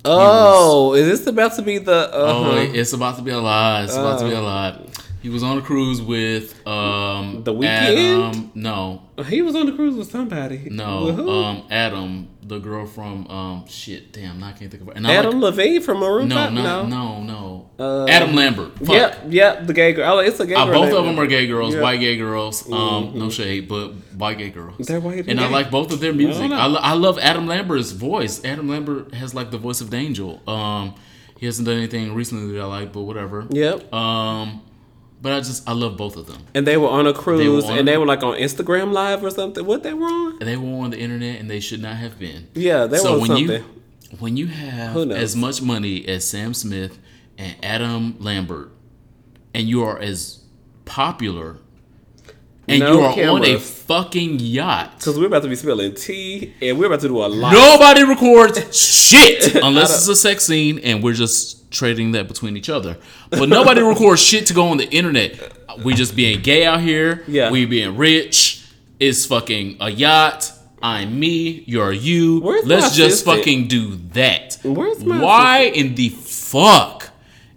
Speaker 2: Oh, is this about to be the? Uh,
Speaker 1: Oh, it's about to be a lot. It's about to be a lot. He was on a cruise with um
Speaker 2: The Weeknd?
Speaker 1: Adam, no,
Speaker 2: he was on the cruise with somebody.
Speaker 1: no,
Speaker 2: With
Speaker 1: um Adam, the girl from um shit, damn, I can't think of her. And
Speaker 2: Adam
Speaker 1: like,
Speaker 2: Levine from Maroon
Speaker 1: no,
Speaker 2: Five.
Speaker 1: no,
Speaker 2: no,
Speaker 1: no, no.
Speaker 2: Uh,
Speaker 1: Adam Lambert. Fuck.
Speaker 2: Yep, yep, the gay girl. Oh, it's a gay
Speaker 1: Uh,
Speaker 2: girl.
Speaker 1: both of them are gay girls, white gay girls. Um, no shade, but white gay girls.
Speaker 2: They're white and
Speaker 1: and I like both of their music.
Speaker 2: know.
Speaker 1: I, I love Adam Lambert's voice. Adam Lambert has like the voice of angel. Um, he hasn't done anything recently that I like, but whatever.
Speaker 2: Yep.
Speaker 1: Um, but I just I love both of them.
Speaker 2: And they were on a cruise,
Speaker 1: on
Speaker 2: and
Speaker 1: a-
Speaker 2: they were like on Instagram Live or something. What they were on?
Speaker 1: They were on the internet, and they should not have been.
Speaker 2: Yeah, they
Speaker 1: so
Speaker 2: were on
Speaker 1: when
Speaker 2: something.
Speaker 1: you when you have as much money as Sam Smith and Adam Lambert, and you are as popular, and
Speaker 2: No
Speaker 1: you are on a fucking yacht.
Speaker 2: Because we're about to be spilling tea, and we're about to do a lot.
Speaker 1: Nobody records shit unless it's a sex scene and we're just trading that between each other. But nobody records shit to go on the internet. We just being gay out here.
Speaker 2: Yeah.
Speaker 1: We being rich. It's fucking a yacht. I'm me. You're you.
Speaker 2: Where's
Speaker 1: Let's just fucking do that.
Speaker 2: Where's my
Speaker 1: Why in the fuck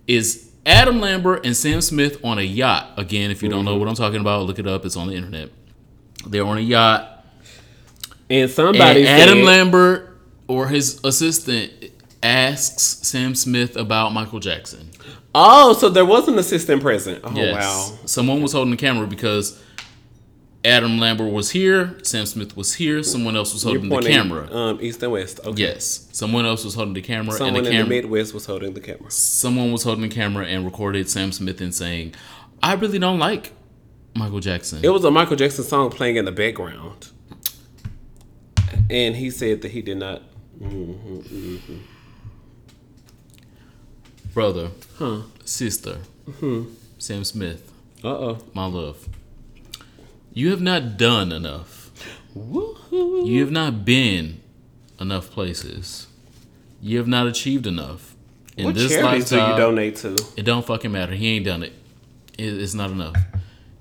Speaker 1: is Adam Lambert and Sam Smith on a yacht? Again, if you don't
Speaker 2: Mm-hmm.
Speaker 1: know what I'm talking about, look it up. It's on the internet. They're on a yacht.
Speaker 2: And somebody
Speaker 1: And Adam
Speaker 2: said,
Speaker 1: Lambert or his assistant asks Sam Smith about Michael Jackson.
Speaker 2: "Oh, so there was an assistant present." Oh
Speaker 1: Yes.
Speaker 2: wow.
Speaker 1: Someone was holding the camera because Adam Lambert was here, Sam Smith was here, someone else was holding the camera.
Speaker 2: um, east and west. Okay.
Speaker 1: yes. Someone else was holding the camera
Speaker 2: Someone
Speaker 1: and the
Speaker 2: in
Speaker 1: camera
Speaker 2: the Midwest was holding the camera.
Speaker 1: someone was holding the camera and recorded Sam Smith and saying, I really don't like Michael Jackson.
Speaker 2: It was a Michael Jackson song playing in the background, and he said that he did not.
Speaker 1: Brother,
Speaker 2: Huh.
Speaker 1: sister, Sam Smith,
Speaker 2: Uh oh.
Speaker 1: my love. You have not done enough.
Speaker 2: Woohoo.
Speaker 1: You have not been enough places. You have not achieved enough. In
Speaker 2: What
Speaker 1: this
Speaker 2: charities do you donate to?
Speaker 1: it don't fucking matter. He ain't done it. It- It's not enough.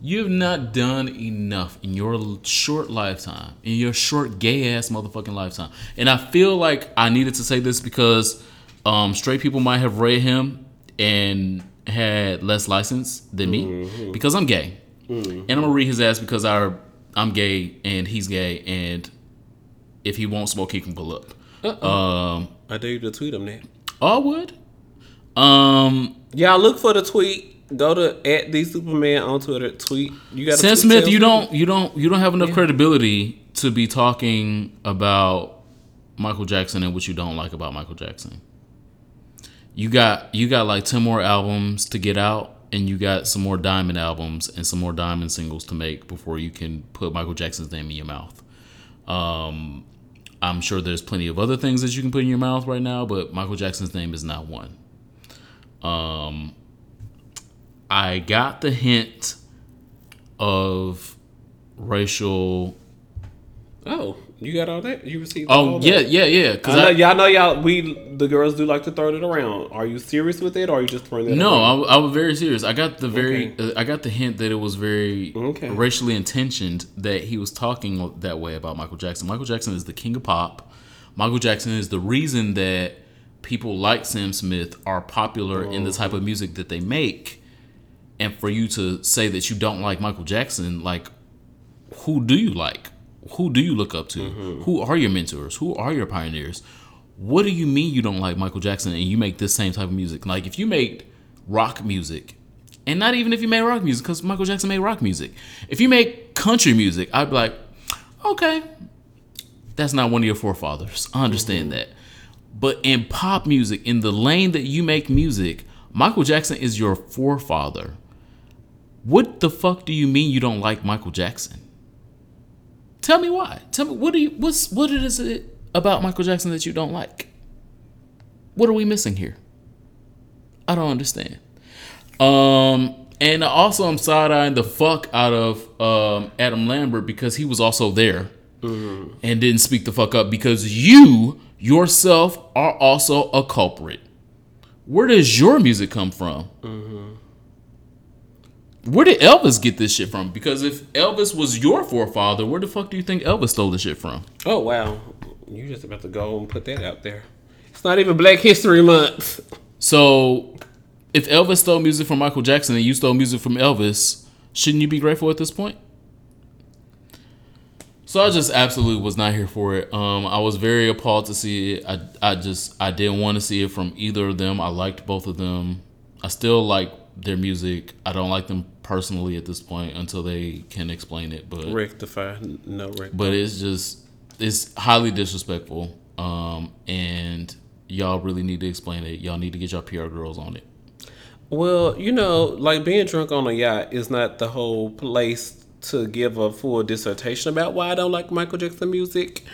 Speaker 1: You have not done enough in your short lifetime, in your short gay ass motherfucking lifetime. And I feel like I needed to say this because um, straight people might have read him and had less license than me
Speaker 2: Mm-hmm.
Speaker 1: because I'm gay. and I'm gonna read his ass because our I'm gay and he's gay, and if he won't smoke, he can pull up. Um,
Speaker 2: I dare you to tweet him that.
Speaker 1: I would. Um,
Speaker 2: Y'all look for the tweet. Go to at the Superman on Twitter. Tweet. You got
Speaker 1: Sam Smith, you don't, you don't, you don't have enough credibility to be talking about Michael Jackson and what you don't like about Michael Jackson. You got, you got like ten more albums to get out, and you got some more Diamond albums and some more Diamond singles to make before you can put Michael Jackson's name in your mouth. Um, I'm sure there's plenty of other things that you can put in your mouth right now, but Michael Jackson's name is not one. Um, I got the hint of racial.
Speaker 2: Oh, you got all that? You received? all
Speaker 1: Oh yeah, yeah, yeah. Because
Speaker 2: I know,
Speaker 1: I,
Speaker 2: y'all know y'all. We the girls do like to throw it around. Are you serious with it, or are you just throwing it?
Speaker 1: no. I, I was very serious. I got the very,
Speaker 2: Okay.
Speaker 1: uh, I got the hint that it was very
Speaker 2: Okay.
Speaker 1: racially intentioned that he was talking that way about Michael Jackson. Michael Jackson is the king of pop. Michael Jackson is the reason that people like Sam Smith are popular in the type of music that they make. And for you to say that you don't like Michael Jackson, like, who do you like? Who do you look up to? Mm-hmm. Who are your mentors? Who are your pioneers? What do you mean you don't like Michael Jackson and you make this same type of music? Like, if you made rock music, and not even if you made rock music, because Michael Jackson made rock music. If you make country music, I'd be like, okay, that's not one of your forefathers. I understand mm-hmm. that. But in pop music, in the lane that you make music, Michael Jackson is your forefather. What the fuck do you mean you don't like Michael Jackson? Tell me why. Tell me what do you what's what is it about Michael Jackson that you don't like? What are we missing here? I don't understand. Um and also I'm side eyeing the fuck out of um Adam Lambert because he was also there and didn't speak the fuck up because you yourself are also a culprit. Where does your music come from? Where did Elvis get this shit from? Because if Elvis was your forefather, where the fuck do you think Elvis stole the shit from?
Speaker 2: Oh wow, you just about to go and put that out there. It's not even Black History Month.
Speaker 1: So, if Elvis stole music from Michael Jackson and you stole music from Elvis, shouldn't you be grateful at this point? So I just absolutely was not here for it. Um, I was very appalled to see it. I, I just I didn't want to see it from either of them. I liked both of them. I still like their music. I don't like them personally at this point until they can explain it. But
Speaker 2: Rectify, no rectify.
Speaker 1: but it's just it's highly disrespectful. Um, and y'all really need to explain it. Y'all need to get your PR girls on it.
Speaker 2: Well, you know, like being drunk on a yacht is not the whole place to give a full dissertation about why I don't like Michael Jackson music,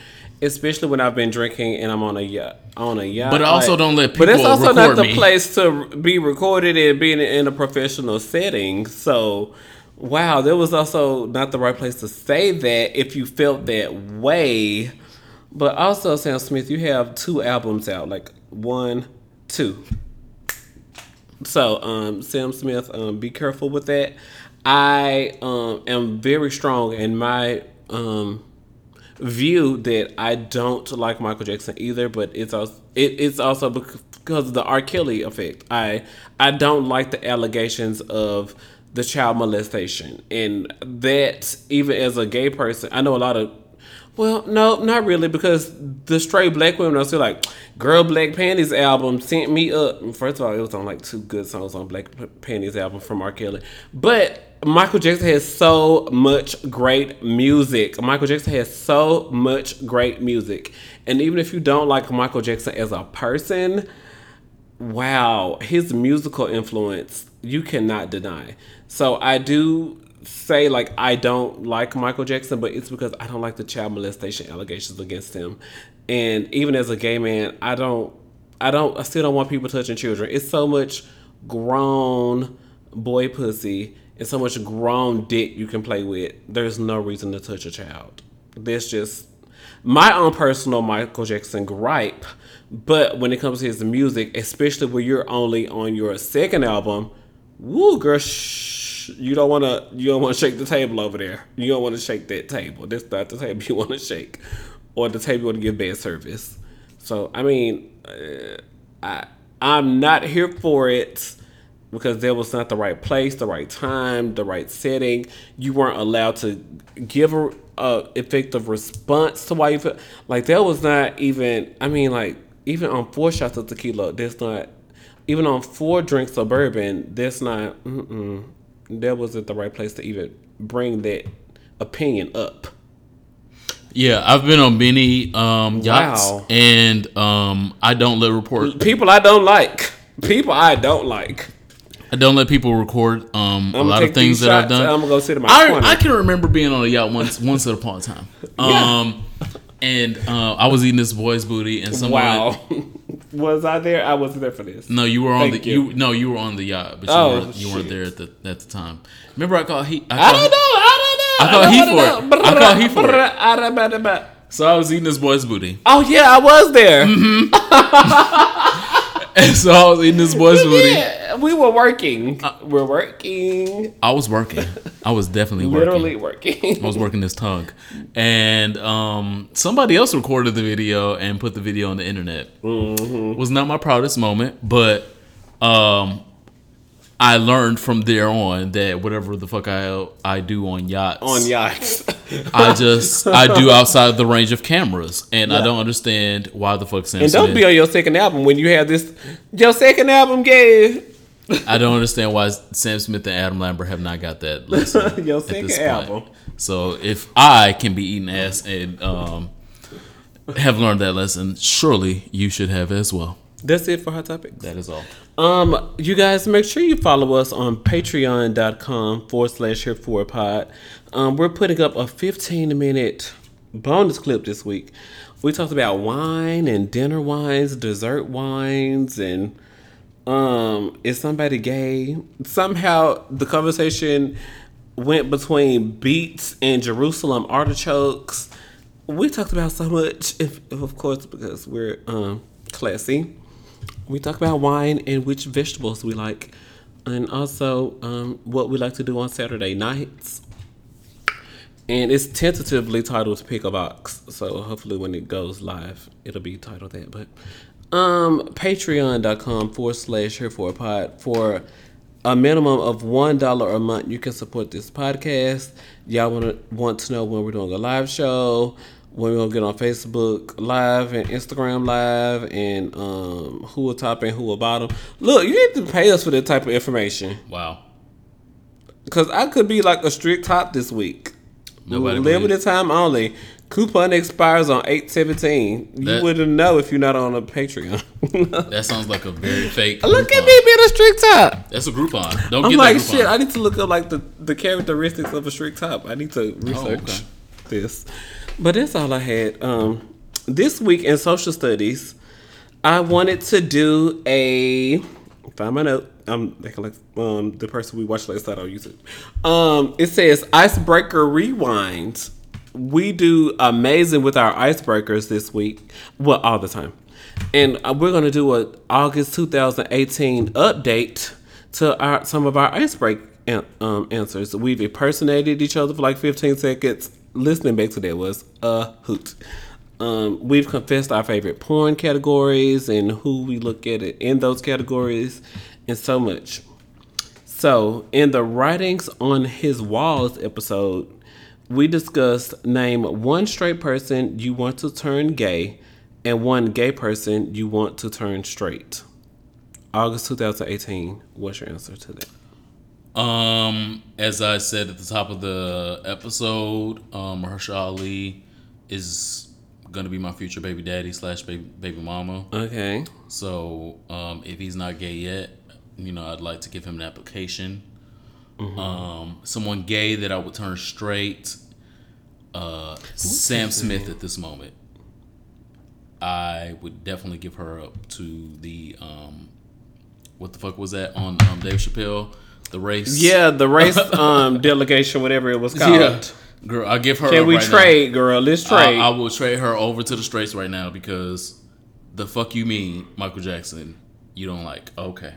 Speaker 2: especially when I've been drinking and I'm on a yacht. On a yacht,
Speaker 1: But also don't let people.
Speaker 2: But it's also not the
Speaker 1: me.
Speaker 2: place to be recorded and being in a professional setting. So, wow, there was also not the right place to say that if you felt that way. But also, Sam Smith, you have two albums out, like one, two. So, um, Sam Smith, um, be careful with that. I um, am very strong in my um, view that I don't like Michael Jackson either, but it's also it, it's also because of the R. Kelly effect. I I don't like the allegations of the child molestation, and that even as a gay person, I know a lot of. Well, no, not really, because the straight black women are still like, "Girl, Black Panties album sent me up." First of all, it was on like two good songs on Black Panties album from R. Kelly, but Michael Jackson has so much great music. Michael Jackson has so much great music, and even if you don't like Michael Jackson as a person, wow, his musical influence you cannot deny. So I do say like I don't like Michael Jackson, but it's because I don't like the child molestation allegations against him. And even as a gay man, I don't I don't I still don't want people touching children. It's so much grown boy pussy and so much grown dick you can play with. There's no reason to touch a child. That's just my own personal Michael Jackson gripe. But when it comes to his music, especially when you're only on your second album, woo girl, shh, you don't want to you don't want to shake the table over there. You don't want to shake that table. That's not the table you want to shake, or the table you want to give bad service. So I mean, uh, I I'm not here for it. because there was not the right place, the right time, the right setting. You weren't allowed to give a, a effective response to why you like there was not even. I mean, like even on four shots of tequila, there's not. Even on four drinks of bourbon, there's not. Mm-mm, there wasn't the right place to even bring that opinion up.
Speaker 1: Yeah, I've been on many um, yachts,
Speaker 2: Wow.
Speaker 1: and um, I don't let report.
Speaker 2: People I don't like. People I don't like.
Speaker 1: I don't let people record um, a lot of things that I've done.
Speaker 2: I'm gonna go sit in my
Speaker 1: I,
Speaker 2: corner.
Speaker 1: I can remember being on a yacht once once upon a time. Um, and uh, I was eating this boy's booty, and someone.
Speaker 2: wow. was I there? I wasn't there for this.
Speaker 1: No, you were on
Speaker 2: Thank
Speaker 1: the
Speaker 2: you.
Speaker 1: you. No, you were on the yacht, but you,
Speaker 2: Oh,
Speaker 1: weren't, you weren't there at the at the time. Remember, I called he. I,
Speaker 2: I don't know. I don't know.
Speaker 1: I thought he for it. I thought he for it.
Speaker 2: I don't it.
Speaker 1: So I was eating this boy's booty,
Speaker 2: Oh yeah, I was there.
Speaker 1: Mm-hmm. and so I was eating this boy's booty.
Speaker 2: Yeah, we were working.
Speaker 1: Uh,
Speaker 2: we're working.
Speaker 1: I was working. I was definitely working.
Speaker 2: Literally working.
Speaker 1: I was working this tongue, and um, somebody else recorded the video and put the video on the internet.
Speaker 2: Mm-hmm.
Speaker 1: Was not my proudest moment, but um, I learned from there on that whatever the fuck I I do on yachts,
Speaker 2: on yachts.
Speaker 1: I just I do outside the range of cameras, and I don't understand why the fuck Sam
Speaker 2: and don't be on your second album when you have this. Your second album, gay.
Speaker 1: I don't understand why Sam Smith and Adam Lambert have not got that lesson
Speaker 2: Your
Speaker 1: at
Speaker 2: second
Speaker 1: this point.
Speaker 2: album.
Speaker 1: So if I can be eating ass and um, have learned that lesson, surely you should have as well.
Speaker 2: That's it for hot topics.
Speaker 1: That is all.
Speaker 2: Um, you guys make sure you follow us on patreon.com forward slash here for a pod. Um, we're putting up a 15 minute bonus clip this week. We talked about wine and dinner wines, dessert wines, and um, is somebody gay? Somehow the conversation went between beets and Jerusalem artichokes. We talked about so much, if, of course, because we're um, classy. We talk about wine and which vegetables we like, and also um, what we like to do on Saturday nights. And it's tentatively titled Pick a Box, so hopefully when it goes live, it'll be titled that. But um, patreon.com forward slash here for a pod for a minimum of one dollar a month. You can support this podcast. Y'all want to want to know when we're doing a live show, when we're gonna get on Facebook Live and Instagram Live, and um, who will top and who will bottom. Look, you need to pay us for that type of information
Speaker 1: Wow.
Speaker 2: because I could be like a strict top this week.
Speaker 1: Nobody
Speaker 2: Limited time only. Coupon expires on eight seventeen. You wouldn't know if you're not on a Patreon.
Speaker 1: That sounds like a very fake.
Speaker 2: Look at me being a strict top.
Speaker 1: That's a Groupon. Don't
Speaker 2: I'm
Speaker 1: get
Speaker 2: like
Speaker 1: that Groupon.
Speaker 2: shit. I need to look up like the, the characteristics of a strict top. I need to research
Speaker 1: okay.
Speaker 2: this. But that's all I had. Um, this week in social studies, I wanted to do a find my note. I'm like um the person we watched last night on YouTube. Um, it says icebreaker rewind. We do amazing with our icebreakers this week. Well, all the time, and uh, we're gonna do a August 2018 update to our some of our icebreak an- um, answers. We've impersonated each other for like 15 seconds. Listening back to that was a hoot. Um, we've confessed our favorite porn categories and who we look at it in those categories, and so much. So, in the writings on his walls episode, we discussed name one straight person you want to turn gay and one gay person you want to turn straight. August 2018. What's your answer to that?
Speaker 1: Um, as I said at the top of the episode, um, Mahershala Ali is gonna be my future baby daddy slash baby baby mama.
Speaker 2: Okay.
Speaker 1: So, um, if he's not gay yet, you know, I'd like to give him an application. Um, someone gay that I would turn straight. Uh, Sam Smith at this moment. I would definitely give her up to the um, what the fuck was that on um, Dave Chappelle? The race.
Speaker 2: Yeah, the race um delegation, whatever it was called.
Speaker 1: Yeah. Girl, I give her.
Speaker 2: Can we
Speaker 1: right now.
Speaker 2: trade, girl? Let's trade.
Speaker 1: I, I will trade her over to the straights right now because the fuck you mean Michael Jackson you don't like. Okay.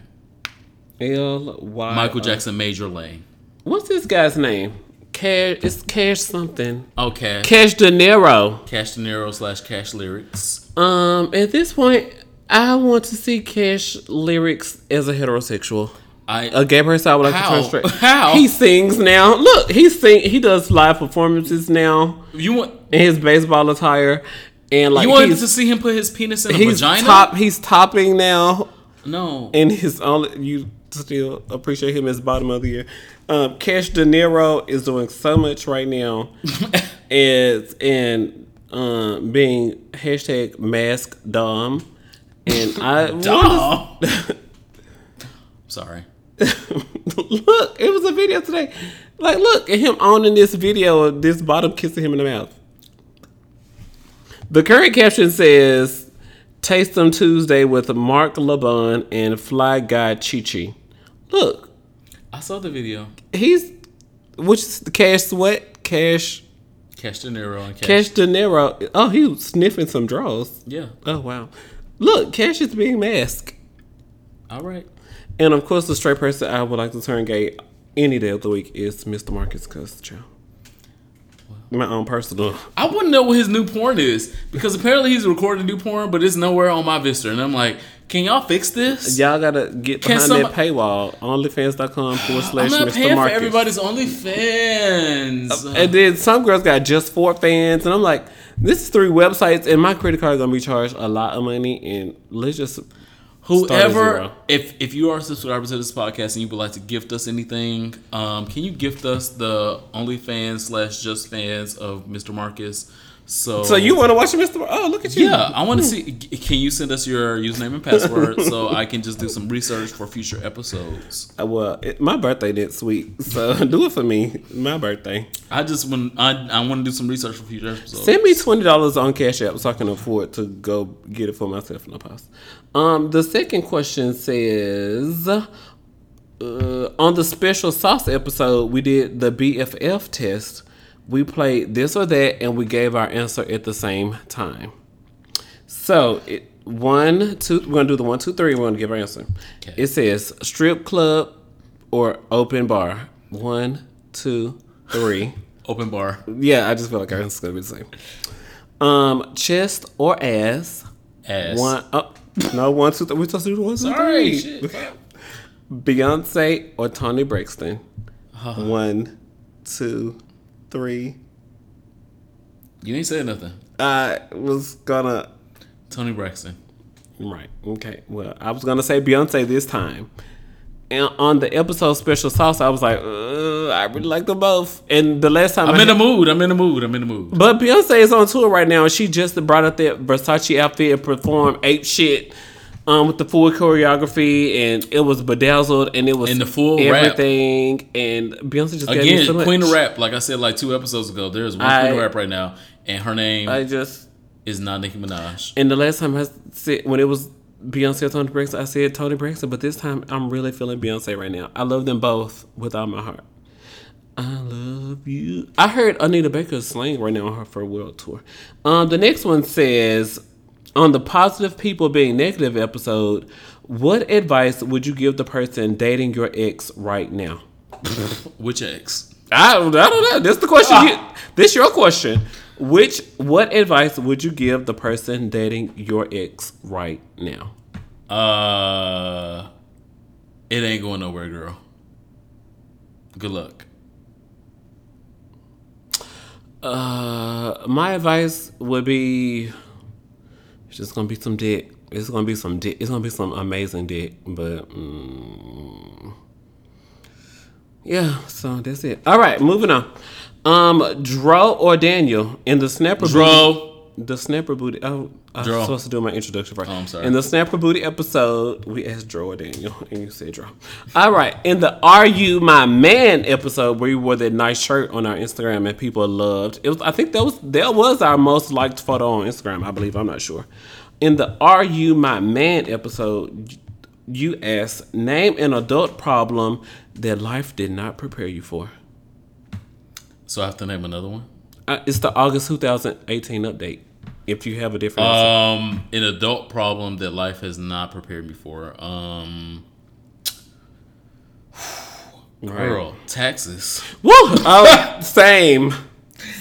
Speaker 2: L Y.
Speaker 1: Michael Jackson Major Lane.
Speaker 2: What's this guy's name? Cash. It's Cash something.
Speaker 1: Okay.
Speaker 2: Cash De Niro.
Speaker 1: Cash De Niro slash Cash Lyrics.
Speaker 2: Um, at this point, I want to see Cash lyrics as a heterosexual.
Speaker 1: I
Speaker 2: A gay person I would like
Speaker 1: How?
Speaker 2: to turn straight.
Speaker 1: How?
Speaker 2: He sings now. Look, he sing. He does live performances now
Speaker 1: you want
Speaker 2: in his baseball attire, and like
Speaker 1: you wanted to see him put his penis in a
Speaker 2: he's
Speaker 1: vagina?
Speaker 2: top. He's topping now,
Speaker 1: No.
Speaker 2: and his only you still appreciate him as bottom of the year. Um, Cash De Niro is doing so much right now, is in um, being hashtag mask dom, and I
Speaker 1: Dom. Sorry.
Speaker 2: look, it was a video today. Like, look at him owning this video of this bottom kissing him in the mouth. The current caption says, Taste them Tuesday with Mark LeBon and Fly Guy Chi Chi. Look,
Speaker 1: I saw the video.
Speaker 2: he's, which is the Cash Sweat? Cash,
Speaker 1: Cash De Niro and Cash.
Speaker 2: Cash De Niro. Oh, he was sniffing some draws.
Speaker 1: Yeah.
Speaker 2: Oh, wow. Look, Cash is being masked.
Speaker 1: All right.
Speaker 2: And of course, the straight person I would like to turn gay any day of the week is Mr. Marcus Castro. My own personal.
Speaker 1: I wouldn't know what his new porn is because apparently he's recording new porn, but it's nowhere on my Vista. And I'm like, can y'all fix this?
Speaker 2: Y'all gotta get
Speaker 1: Can
Speaker 2: behind
Speaker 1: some-
Speaker 2: that paywall. Onlyfans.com forward
Speaker 1: I'm
Speaker 2: slash
Speaker 1: not
Speaker 2: Mr.
Speaker 1: paying for
Speaker 2: Marcus.
Speaker 1: everybody's OnlyFans.
Speaker 2: And then some girls got just four fans, and I'm like, this is three websites, and my credit card is gonna be charged a lot of money. And let's just
Speaker 1: Whoever, if if you are a subscriber to this podcast and you would like to gift us anything, um, can you gift us the OnlyFans slash Just Fans of Mr. Marcus? So,
Speaker 2: So you want to watch Mr. Mar- Oh, look at you.
Speaker 1: yeah, I want to see. Can you send us your username and password so I can just do some research for future episodes?
Speaker 2: Uh, Well, it, my birthday next week, so do it for me. My birthday.
Speaker 1: I just want I, I want to do some research for future episodes.
Speaker 2: Send me twenty dollars on Cash App so I can afford to go get it for myself in the post. Um, the second question says, uh, on the special sauce episode, we did the BFF test. We played this or that, and we gave our answer at the same time. So it, one, two, we're gonna do the one, two, three. We're gonna give our answer.
Speaker 1: Okay.
Speaker 2: It says strip club or open bar. One, two, three.
Speaker 1: Open bar.
Speaker 2: Yeah, I just feel like it's gonna be the same. Um, chest or ass.
Speaker 1: Ass.
Speaker 2: One. Oh, no, one, two, three. We're supposed to do the one, two,
Speaker 1: Sorry.
Speaker 2: three.
Speaker 1: Shit.
Speaker 2: Beyonce or Toni Braxton.
Speaker 1: Uh-huh.
Speaker 2: One, two, three.
Speaker 1: You ain't saying nothing.
Speaker 2: I was gonna.
Speaker 1: Toni Braxton.
Speaker 2: Right. Okay. Well, I was gonna say Beyonce this time. And on the episode special sauce, I was like, I really like them both. And the last time
Speaker 1: I'm
Speaker 2: I
Speaker 1: in the mood. I'm in the mood. I'm in the mood.
Speaker 2: But Beyonce is on tour right now, and she just brought out that Versace outfit and performed ape shit um, with the full choreography, and it was bedazzled, and it was
Speaker 1: in the full rap.
Speaker 2: everything. And Beyonce just
Speaker 1: Again,
Speaker 2: so.
Speaker 1: Queen of Rap. Like I said, like two episodes ago, there's one
Speaker 2: I-
Speaker 1: Queen of Rap right now, and her name
Speaker 2: I just
Speaker 1: is not Nicki Minaj.
Speaker 2: and the last time I said when it was Beyonce or Toni Braxton, I said Toni Braxton, but this time I'm really feeling Beyonce right now. I love them both with all my heart. I love you. I heard Anita Baker slang right now on her for world tour. Um, the next one says on the positive people being negative episode, what advice would you give the person dating your ex right now?
Speaker 1: Which ex?
Speaker 2: I don't, I don't know. That's the question. You, this your question. Which what advice would you give the person dating your ex right now?
Speaker 1: Uh, it ain't going nowhere, girl. Good luck.
Speaker 2: Uh, my advice would be it's just gonna be some dick. It's gonna be some dick. It's gonna be some amazing dick, but mm, yeah. So that's it. All right, moving on. Um, Dro or Daniel in the snapper booty,
Speaker 1: Dro.
Speaker 2: the snapper booty. Oh, I was
Speaker 1: Dro.
Speaker 2: supposed to do my introduction first.
Speaker 1: Oh, I'm sorry.
Speaker 2: In the snapper booty episode, we asked Dro Daniel, and you said Dro. All right. In the Are You My Man episode, where you wore that nice shirt on our Instagram and people loved it was. I think that was that was our most liked photo on Instagram. I believe. I'm not sure. In the Are You My Man episode, you asked name an adult problem that life did not prepare you for.
Speaker 1: So I have to name another one.
Speaker 2: Uh, it's the August 2018 update. If you have a different, answer.
Speaker 1: Um, an adult problem that life has not prepared me for. Um, girl, taxes.
Speaker 2: woo, oh, same,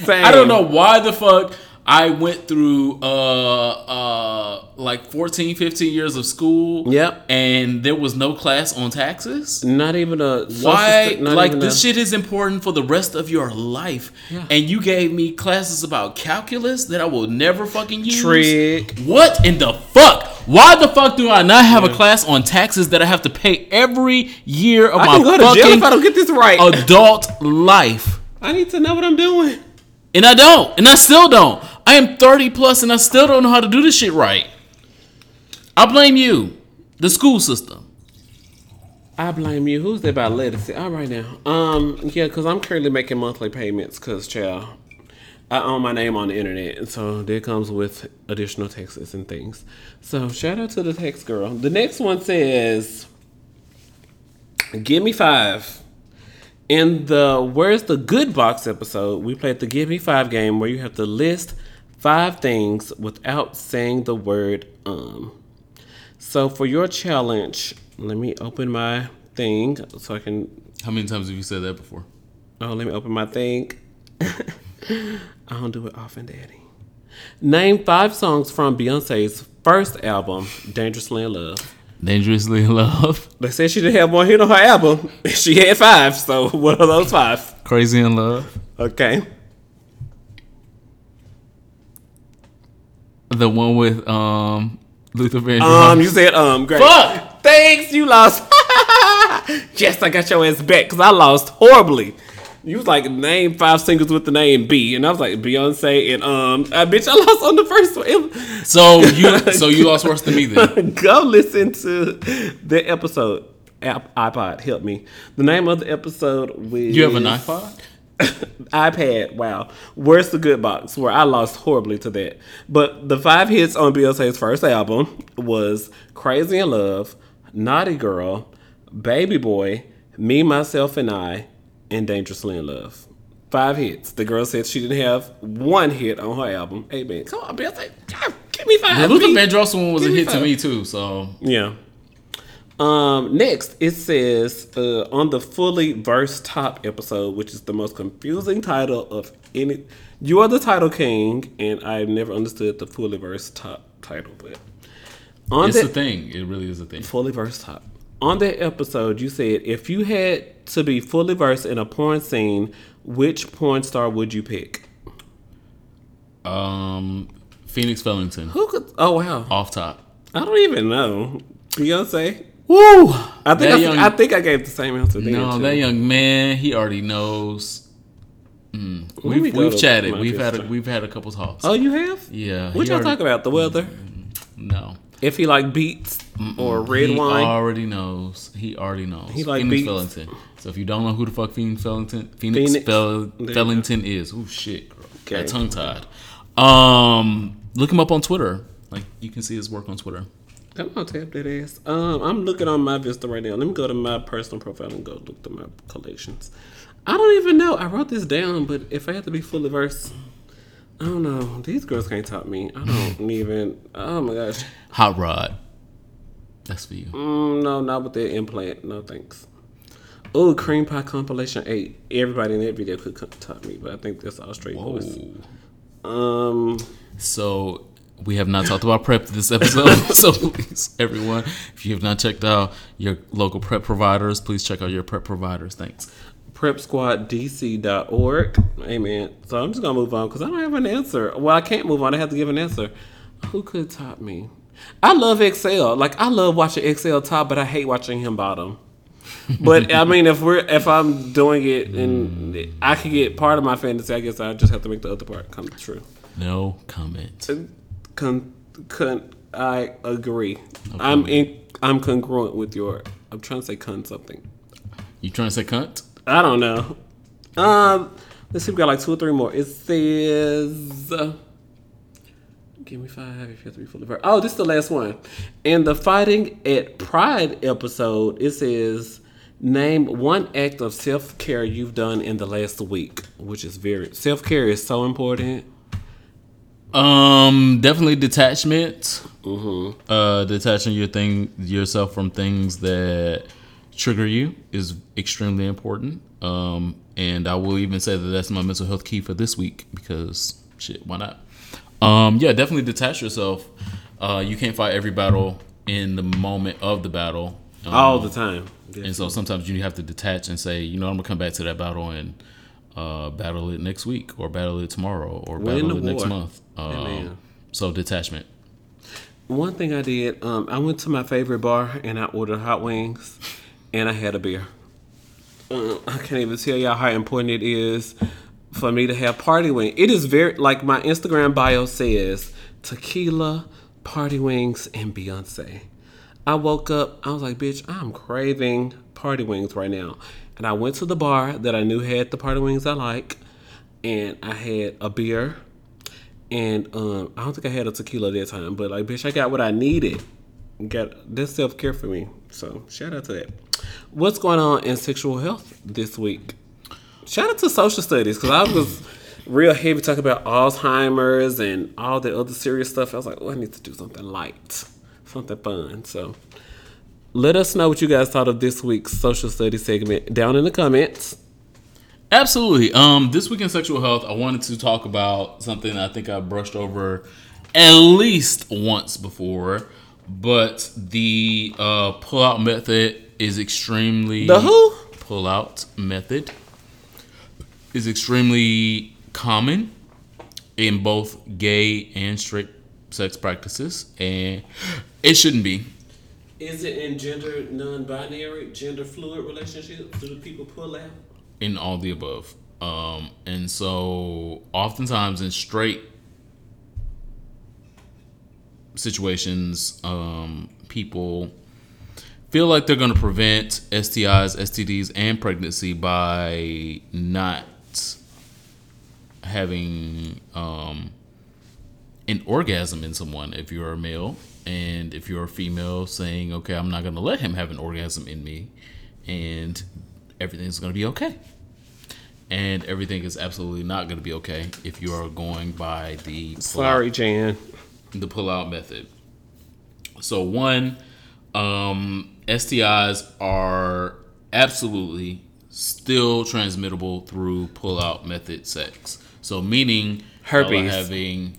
Speaker 2: same.
Speaker 1: I don't know why the fuck I went through uh uh like 14, 15 years of school.
Speaker 2: Yep.
Speaker 1: And there was no class on taxes.
Speaker 2: Not even a
Speaker 1: Why? Like this
Speaker 2: a-
Speaker 1: shit is important for the rest of your life.
Speaker 2: Yeah.
Speaker 1: And you gave me classes about calculus that I will never fucking use.
Speaker 2: Trig.
Speaker 1: What in the fuck? Why the fuck do I not have a class on taxes that I have to pay every year of
Speaker 2: I
Speaker 1: my
Speaker 2: can go to jail
Speaker 1: fucking
Speaker 2: if I don't get this right.
Speaker 1: adult life?
Speaker 2: I need to know what I'm doing.
Speaker 1: And I don't. And I still don't. I am 30 plus and I still don't know how to do this shit right. I blame you, the school system.
Speaker 2: I blame you. Who's that by literacy? All right now. Um, yeah, because I'm currently making monthly payments because, child, I own my name on the internet. So that comes with additional taxes and things. So shout out to the tax girl. The next one says, Give me five. In the Where's the Good Box episode, we played the Give Me Five game where you have to list five things without saying the word um. So for your challenge, let me open my thing so I can.
Speaker 1: How many times have you said that before?
Speaker 2: Oh, let me open my thing. I don't do it often, Daddy. Name five songs from Beyonce's first album, Dangerously in Love.
Speaker 1: Dangerously in love,
Speaker 2: They said she didn't have one hit on her album. She had five, so what are those five?
Speaker 1: crazy in love,
Speaker 2: Okay.
Speaker 1: The one with um Luther Vandross.
Speaker 2: Um, you said um, great.
Speaker 1: Fuck!
Speaker 2: Thanks, you lost. yes, I got your ass back because I lost horribly. You was like name five singles with the name B, and I was like Beyonce and um, I bitch, I lost on the first one.
Speaker 1: so you so you lost worse than me then.
Speaker 2: Go listen to the episode. App, iPod, help me. The name of the episode was
Speaker 1: You have an iPod?
Speaker 2: iPad, wow. Where's the good box? Where I lost horribly to that. But the five hits on Beyonce's first album was Crazy in Love, Naughty Girl, Baby Boy, Me, Myself, and I, and Dangerously in Love. Five hits. The girl said she didn't have one hit on her album. Man, come on, Beyonce. Give me five.
Speaker 1: The Luther Vandross one was a
Speaker 2: Give
Speaker 1: hit to me too. So
Speaker 2: Yeah. Um, next, it says uh, on the fully verse top episode, which is the most confusing title of any. You are the title king, and I've never understood the fully verse top title, but on
Speaker 1: it's
Speaker 2: that
Speaker 1: a thing. It really is a thing.
Speaker 2: fully verse top. On that episode, you said if you had to be fully versed in a porn scene, which porn star would you pick?
Speaker 1: Um, Phoenix Fellington
Speaker 2: Who could? Oh wow,
Speaker 1: off top.
Speaker 2: I don't even know. Beyonce.
Speaker 1: Woo!
Speaker 2: I think I,
Speaker 1: young-
Speaker 2: I think I gave the same answer. then,
Speaker 1: No,
Speaker 2: too.
Speaker 1: that young man, he already knows. Mm.
Speaker 2: Let
Speaker 1: We've,
Speaker 2: go
Speaker 1: we've chatted. We've had a,
Speaker 2: history.
Speaker 1: we've had a couple talks.
Speaker 2: Oh, you have?
Speaker 1: yeah.
Speaker 2: What y'all
Speaker 1: already-
Speaker 2: talk about? The weather?
Speaker 1: No.
Speaker 2: If he like beats or red
Speaker 1: he
Speaker 2: wine?
Speaker 1: He already knows. He already knows.
Speaker 2: He like
Speaker 1: Phoenix
Speaker 2: beats.
Speaker 1: Fellington. So if you don't know who the fuck Phoenix Fellington, Phoenix,
Speaker 2: Phoenix.
Speaker 1: Fel- Fellington is. Oh shit, girl.
Speaker 2: Okay.
Speaker 1: Tongue tied. Um, look him up on Twitter. Like you can see his work on Twitter.
Speaker 2: I'm gonna tap that ass. Um, I'm looking on my Vista right now. Let me go to my personal profile and go look through my collections. I don't even know. I wrote this down, but if I had to be fully versed, I don't know. These girls can't top me. I don't even. Oh my gosh.
Speaker 1: Hot Rod. That's for you.
Speaker 2: Mm, no, not with that implant. No thanks. Oh, cream pie compilation eight. Everybody in that video could co- top me, but I think that's all straight boys. Um,
Speaker 1: So we have not talked about PrEP this episode. so please, everyone, if you have not checked out your local PrEP providers, please check out your PrEP providers. Thanks.
Speaker 2: prepsquaddc.org. Amen. So I'm just gonna move on because I don't have an answer. Well, I can't move on. I have to give an answer. Who could top me? I love Excel. Like I love watching Excel top, but I hate watching him bottom. But I mean, if we're if I'm doing it and I can get part of my fantasy, I guess I just have to make the other part come true.
Speaker 1: No comment.
Speaker 2: Uh, Con, con, I agree. I'm in. I'm congruent with your. I'm trying to say con something.
Speaker 1: You trying to say cunt?
Speaker 2: I don't know. Um, let's see. We got like two or three more. It says. Uh, give me five if you have to be full of her. Oh, this is the last one. In the fighting at Pride episode, it says. Name one act of self care you've done in the last week, which is very self care is so important.
Speaker 1: Um, definitely detachment. Uh, detaching your thing yourself from things that trigger you is extremely important. Um, and I will even say that that's my mental health key for this week because shit, why not? Um, yeah, definitely detach yourself. Uh, you can't fight every battle in the moment of the battle. Um,
Speaker 2: All the time.
Speaker 1: and so sometimes you have to detach and say, you know, I'm gonna come back to that battle and uh, battle it next week, or battle it tomorrow, or
Speaker 2: Win
Speaker 1: battle it next month. Um, so detachment.
Speaker 2: One thing I did, um, I went to my favorite bar and I ordered hot wings, and I had a beer. Uh, I can't even tell y'all how important it is for me to have party wings. It is very like my Instagram bio says: tequila, party wings, and Beyonce. I woke up, I was like, bitch, I'm craving party wings right now. And I went to the bar that I knew had the party wings I like, and I had a beer. And um, I don't think I had a tequila that time, but like, bitch, I got what I needed. Got this self care for me. So shout out to that. What's going on in sexual health this week? Shout out to social studies because I was real heavy talking about Alzheimer's and all the other serious stuff. I was like, oh, I need to do something light, something fun. So let us know what you guys thought of this week's social studies segment down in the comments.
Speaker 1: Absolutely. Um, this week in sexual health, I wanted to talk about something I think I brushed over at least once before, but the uh, pull-out method is extremely
Speaker 2: The who?
Speaker 1: pull-out method is extremely common in both gay and straight sex practices, and it shouldn't be.
Speaker 2: Is it in gender non-binary, gender fluid relationships? Do the people pull out?
Speaker 1: in all the above. Um, and so oftentimes in straight situations, um, people feel like they're going to prevent STIs, STDs, and pregnancy by not having um, an orgasm in someone if you're a male. And if you're a female, saying, okay, I'm not going to let him have an orgasm in me. And everything's going to be okay. And everything is absolutely not going to be okay if you are going by the
Speaker 2: Sorry, Jan.
Speaker 1: the pull-out method. So one, um, STIs are absolutely still transmittable through pull-out method sex. So meaning
Speaker 2: Herpes.
Speaker 1: having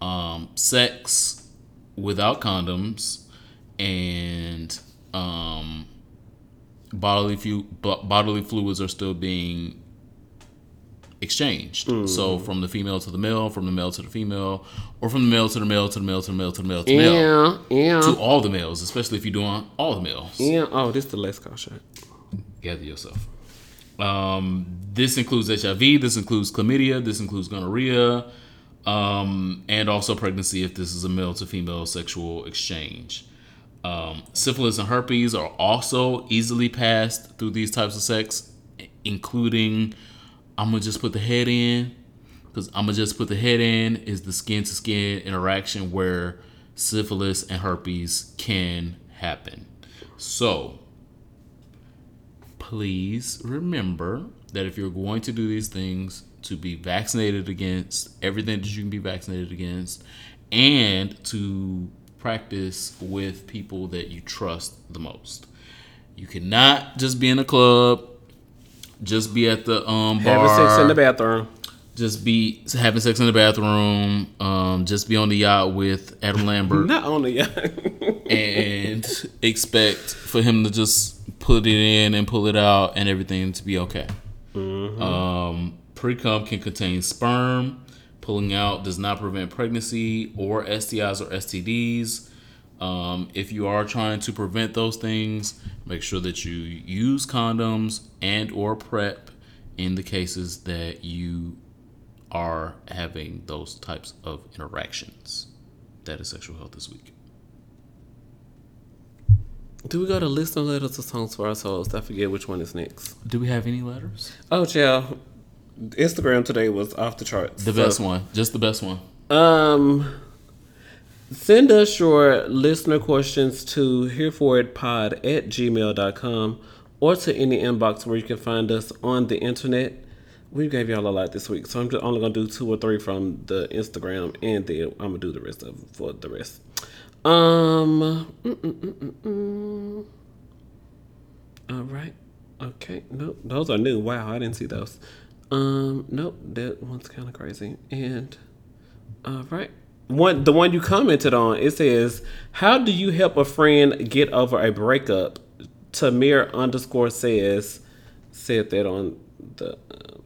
Speaker 1: um, sex without condoms and um, bodily fu- bodily fluids are still being exchanged. So from the female to the male, from the male to the female, or from the male to the male to the male to the male to the male to the male
Speaker 2: Yeah,
Speaker 1: to all the males, especially if you're doing all the males.
Speaker 2: yeah. Oh, this is the last call shot.
Speaker 1: Gather yourself. Um, this includes HIV. This includes chlamydia. This includes gonorrhea, um, and also pregnancy if this is a male to female sexual exchange. Um, syphilis and herpes are also easily passed through these types of sex, including I'm gonna just put the head in because I'm gonna just put the head in is the skin to skin interaction where syphilis and herpes can happen. So please remember that if you're going to do these things, to be vaccinated against everything that you can be vaccinated against, and to practice with people that you trust the most. You cannot just be in a club, just be at the um bar,
Speaker 2: Having sex in the bathroom.
Speaker 1: just be having sex in the bathroom, um, just be on the yacht with Adam Lambert
Speaker 2: Not only yeah.
Speaker 1: and expect for him to just put it in and pull it out and everything to be okay. Um, Pre cum can contain sperm. Pulling out does not prevent pregnancy or STIs or STDs. Um, if you are trying to prevent those things, make sure that you use condoms and or PrEP in the cases that you are having those types of interactions. That is sexual health this week.
Speaker 2: Do we go to listener letters or songs for our souls? I forget which one is next.
Speaker 1: Do we have any letters?
Speaker 2: Oh, child. Instagram today was off the charts.
Speaker 1: The
Speaker 2: So,
Speaker 1: best one, just the best one.
Speaker 2: Um, send us your listener questions to hereforitpod at gmail.com or to any inbox where you can find us on the internet. We gave y'all a lot this week, so I'm just only gonna do two or three from the Instagram, and then I'm gonna do the rest of for the rest. Um. mm, mm, mm, mm, mm. All right. Okay. No, those are new. Wow, I didn't see those. Um, nope, that one's kind of crazy. And uh, right, one the one you commented on it says, "How do you help a friend get over a breakup?" Tamir underscore says said that on the uh,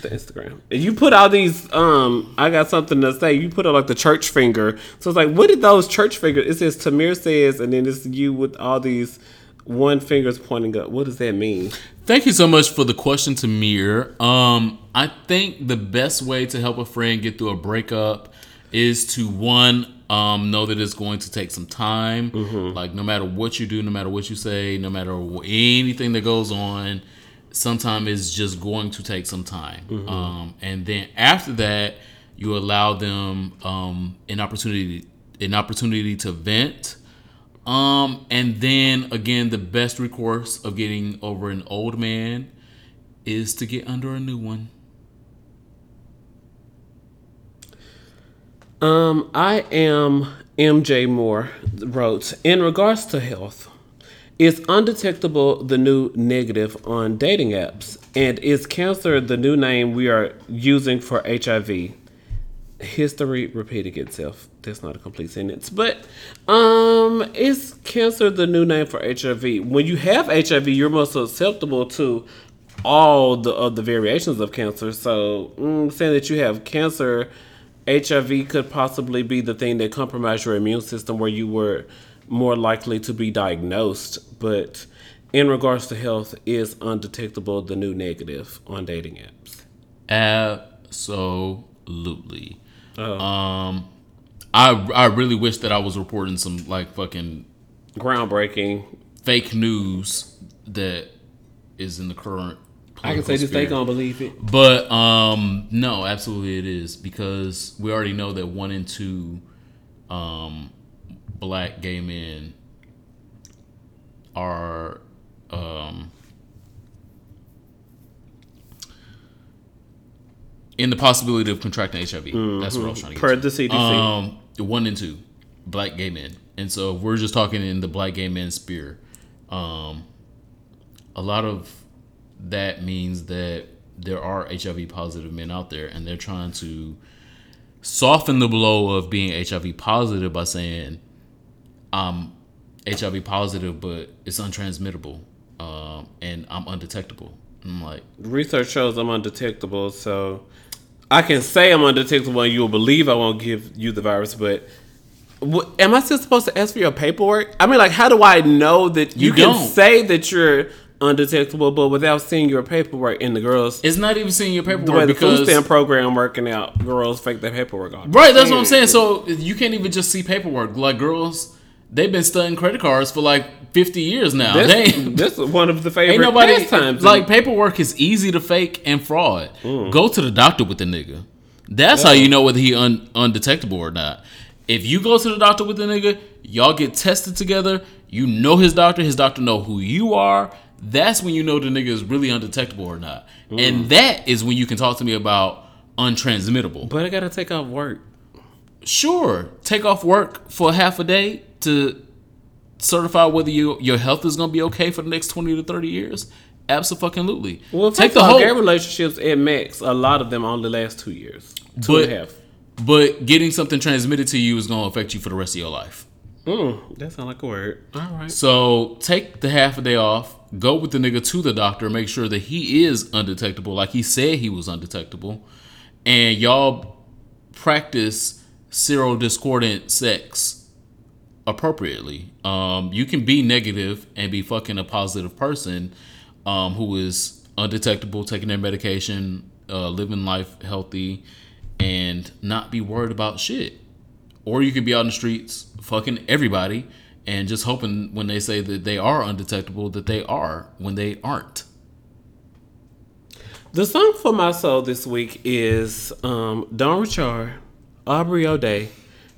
Speaker 2: the Instagram. And you put all these. Um, I got something to say. You put out like the church finger. So it's like, what did those church fingers? It says Tamir says, and then it's you with all these one fingers pointing up. What does that mean?
Speaker 1: Thank you so much for the question, Tamir. Um, I think the best way to help a friend get through a breakup is to one um, know that it's going to take some time. Like no matter what you do, no matter what you say, no matter anything that goes on, sometimes it's just going to take some time. Um, and then after that, you allow them um, an opportunity an opportunity to vent. Um, and then again, the best recourse of getting over an old man is to get under a new one.
Speaker 2: Um, I am MJ Moore wrote in regards to health. Is undetectable the new negative on dating apps? And is cancer the new name we are using for HIV? History repeating itself. That's not a complete sentence. But um is cancer the new name for HIV? When you have HIV, you're most susceptible to all the of the variations of cancer. So mm, saying that you have cancer, HIV could possibly be the thing that compromised your immune system where you were more likely to be diagnosed. But in regards to health, is undetectable the new negative on dating apps?
Speaker 1: Absolutely. Um, I I really wish that I was reporting some like fucking
Speaker 2: Groundbreaking.
Speaker 1: fake news that is in the current.
Speaker 2: I can say this, they gonna believe it.
Speaker 1: But um no, absolutely it is because we already know that one in two um black gay men are um in the possibility of contracting HIV. That's what I was trying to get
Speaker 2: Per
Speaker 1: to.
Speaker 2: the CDC.
Speaker 1: Um, one in two black gay men, and so if we're just talking in the black gay men sphere. Um, a lot of that means that there are HIV positive men out there, and they're trying to soften the blow of being HIV positive by saying, "I'm HIV positive, but it's untransmittable, um, and I'm undetectable." I'm like,
Speaker 2: Research shows I'm undetectable, so I can say I'm undetectable and you'll believe I won't give you the virus, but what, am I still supposed to ask for your paperwork? I mean, like, how do I know that you,
Speaker 1: You
Speaker 2: can
Speaker 1: don't.
Speaker 2: say that you're undetectable, but without seeing your paperwork? in the girls,
Speaker 1: it's not even seeing your
Speaker 2: the way
Speaker 1: paperwork
Speaker 2: the food stamp program working out, girls fake their paperwork on.
Speaker 1: Right, that's what I'm saying. So you can't even just see paperwork. Like girls, they've been studying credit cards for like 50 years now.
Speaker 2: That's, that's one of the favorite
Speaker 1: ain't nobody
Speaker 2: pastimes.
Speaker 1: like paperwork is easy to fake and fraud.
Speaker 2: Mm.
Speaker 1: Go to the doctor with the nigga. That's how you know whether he un, undetectable or not. If you go to the doctor with the nigga, y'all get tested together. You know his doctor. His doctor know who you are. That's when you know the nigga is really undetectable or not.
Speaker 2: Mm.
Speaker 1: And that is when you can talk to me about untransmittable.
Speaker 2: but I gotta take off work.
Speaker 1: Sure, take off work for half a day to certify whether you your health is gonna be okay for the next twenty to thirty years. Absolutely.
Speaker 2: Well,
Speaker 1: take the whole.
Speaker 2: gay relationships at max. A lot of them only last two years, two and
Speaker 1: But-
Speaker 2: a half.
Speaker 1: But getting something transmitted to you is gonna affect you for the rest of your life.
Speaker 2: Mm, that sounds like a word. All right.
Speaker 1: So take the half a day off. Go with the nigga to the doctor. Make sure that he is undetectable, like he said he was undetectable, and y'all practice serodiscordant sex appropriately. Um, you can be negative and be fucking a positive person um, who is undetectable, taking their medication, uh, living life healthy, and not be worried about shit. Or you could be out in the streets fucking everybody and just hoping when they say that they are undetectable that they are when they aren't.
Speaker 2: The song for my soul this week is um, Dawn Richard, Aubrey O'Day,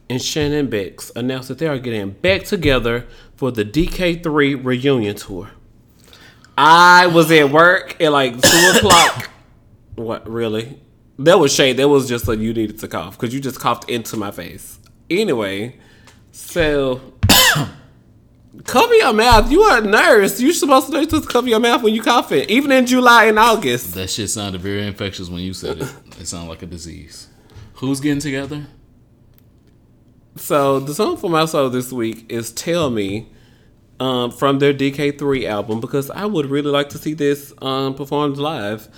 Speaker 2: and Shannon Bex announced that they are getting back together for the DK3 reunion tour. I was at work at like two o'clock. What really? That was shade. That was just like you needed to cough because you just coughed into my face. Anyway, so Cover your mouth. You are a nurse. You're supposed to know to cover your mouth when you coughing, even in July and August.
Speaker 1: That shit sounded very infectious when you said it. It sounded like a disease. Who's getting together?
Speaker 2: So the song for my soul this week is "Tell Me" um, from their DK3 album because I would really like to see this um, performed live.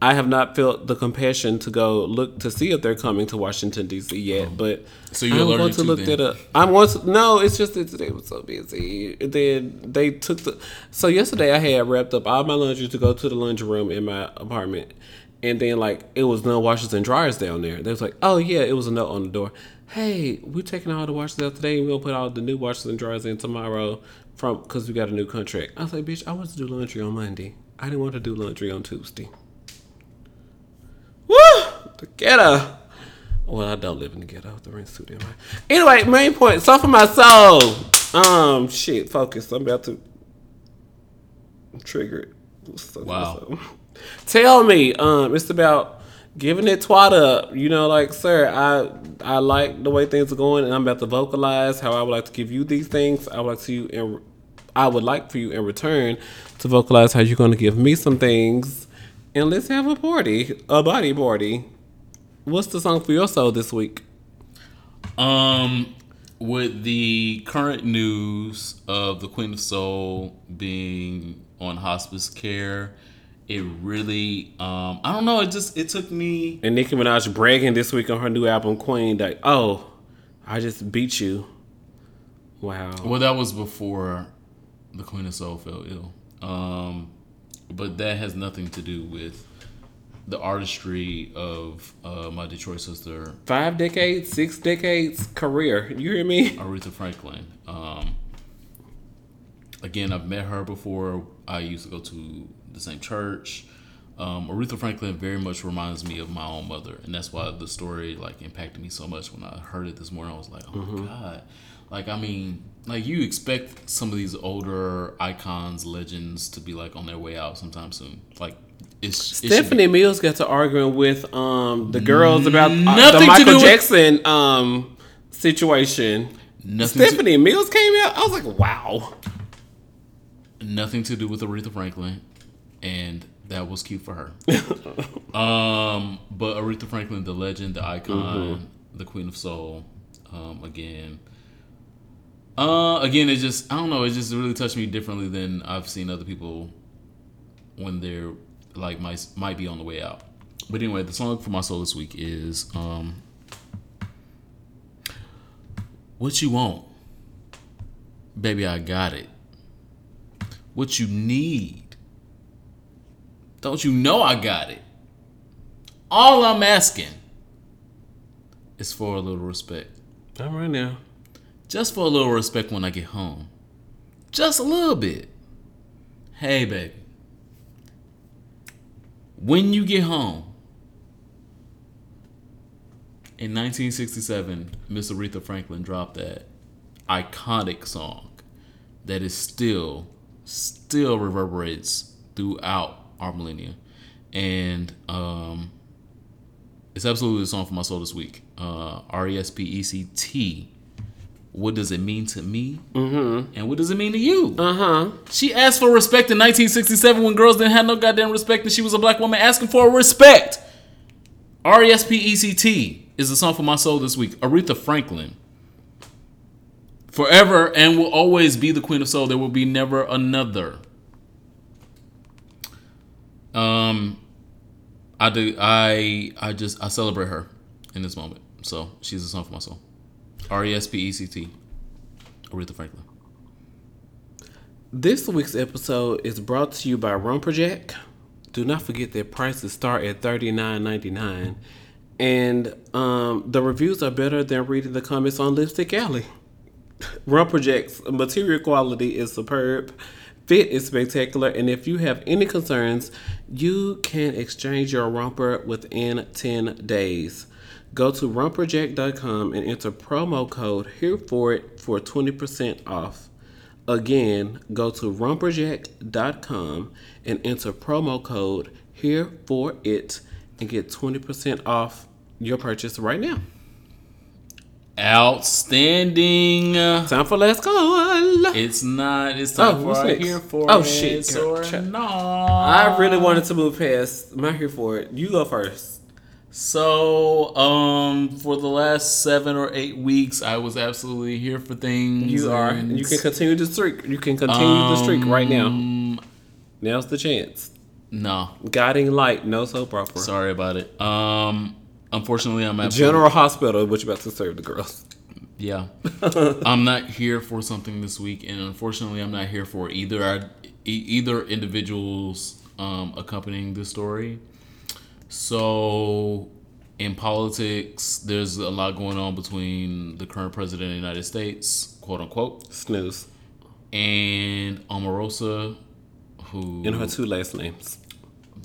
Speaker 2: I have not felt the compassion to go look to see if they're coming to Washington D.C. yet, but
Speaker 1: So you're
Speaker 2: I'm going to look that up. I'm going to no. It's just that today was so busy. And then they took the so yesterday I had wrapped up all my laundry to go to the laundry room in my apartment, and then like it was no washers and dryers down there. They was like, oh yeah, it was a note on the door. Hey, we're taking all the washers out today, and we'll put all the new washers and dryers in tomorrow from because we got a new contract. I was like, bitch, I want to do laundry on Monday. I didn't want to do laundry on Tuesday. Woo! The ghetto. Well, I don't live in the ghetto. The rent's too damn high. Anyway, main point. So for my soul. Um, shit. Focus. I'm about to trigger it. Song for my
Speaker 1: Wow.
Speaker 2: Tell me. Um, it's about giving it twat up. You know, like, sir, I I like the way things are going, and I'm about to vocalize how I would like to give you these things. I would like to you and I would like for you in return to vocalize how you're going to give me some things, and let's have a party, a body party. What's the song for your soul this week?
Speaker 1: Um, with the current news of the Queen of Soul being on hospice care, it really, um, I don't know. It just it took me.
Speaker 2: And Nicki Minaj bragging this week on her new album Queen, like, oh, I just beat you. Wow.
Speaker 1: Well, that was before the Queen of Soul fell ill. Um, but that has nothing to do with the artistry of uh, my Detroit sister
Speaker 2: Five decades, six decades career. You hear me?
Speaker 1: Aretha Franklin. Um, again, I've met her before. I used to go to the same church. Um, Aretha Franklin very much reminds me of my own mother, and that's why the story like impacted me so much when I heard it this morning. I was like, oh my god! Like, I mean, like you expect some of these older icons, legends to be like on their way out sometime soon. Like, it's it
Speaker 2: Stephanie Mills got to arguing with um the girls about uh, the Michael
Speaker 1: with-
Speaker 2: Jackson um situation.
Speaker 1: nothing to,
Speaker 2: Stephanie Mills came out. I was like, wow.
Speaker 1: nothing to do with Aretha Franklin, and that was cute for her. um, but Aretha Franklin, the legend, the icon, the queen of soul, um, again. Uh, again, it just I don't know. It just really touched me differently than I've seen other people when they're like might might be on the way out. But anyway, the song for my soul this week is um, "What You Want." Baby, I got it what you need. Don't you know I got it? All I'm asking is for a little respect.
Speaker 2: Not right now.
Speaker 1: Just for a little respect when I get home. Just a little bit. Hey, baby. When you get home, in 1967, Miss Aretha Franklin dropped that iconic song that is still, still reverberates throughout our millennia. And um, it's absolutely the song for my soul this week. Uh, R E S P E C T. What does it mean to me? Mm-hmm. And what does it mean to you?
Speaker 2: Uh huh.
Speaker 1: She asked for respect in 1967 when girls didn't have no goddamn respect and she was a black woman asking for respect. R E S P E C T is the song for my soul this week. Aretha Franklin. Forever and will always be the queen of soul. There will be never another. Um, I do. I I just I celebrate her in this moment. So she's a song for my soul. R E S P E C T. Aretha Franklin.
Speaker 2: This week's episode is brought to you by Romperjack. Do not forget that prices start at thirty nine ninety nine, and um, the reviews are better than reading the comments on Lipstick Alley. Romperjack's material quality is superb, fit is spectacular, and if you have any concerns, you can exchange your romper within 10 days. Go to romperjack.com and enter promo code here for it for 20% off. Again, go to romperjack.com and enter promo code here for it and get 20% off your purchase right now.
Speaker 1: Outstanding.
Speaker 2: Time for Let's Go.
Speaker 1: It's not. It's time
Speaker 2: Oh,
Speaker 1: for our here for
Speaker 2: Oh,
Speaker 1: it
Speaker 2: shit, girl.
Speaker 1: or not.
Speaker 2: I really wanted to move past my here for it. You go first.
Speaker 1: So, um, for the last seven or eight weeks, I was absolutely here for things.
Speaker 2: You are.
Speaker 1: and,
Speaker 2: You can continue the streak. You can continue the streak right now.
Speaker 1: um,
Speaker 2: Now's the chance.
Speaker 1: No,
Speaker 2: Guiding light, no soap opera.
Speaker 1: sorry about it. Um, unfortunately, I'm at
Speaker 2: General Hospital, you about to serve the girls?
Speaker 1: Yeah, I'm not here for something this week, and unfortunately, I'm not here for either our, either individuals um, accompanying this story. So, in politics, there's a lot going on between the current president of the United States, quote unquote,
Speaker 2: Snooze.
Speaker 1: and Omarosa, who
Speaker 2: in her two last names.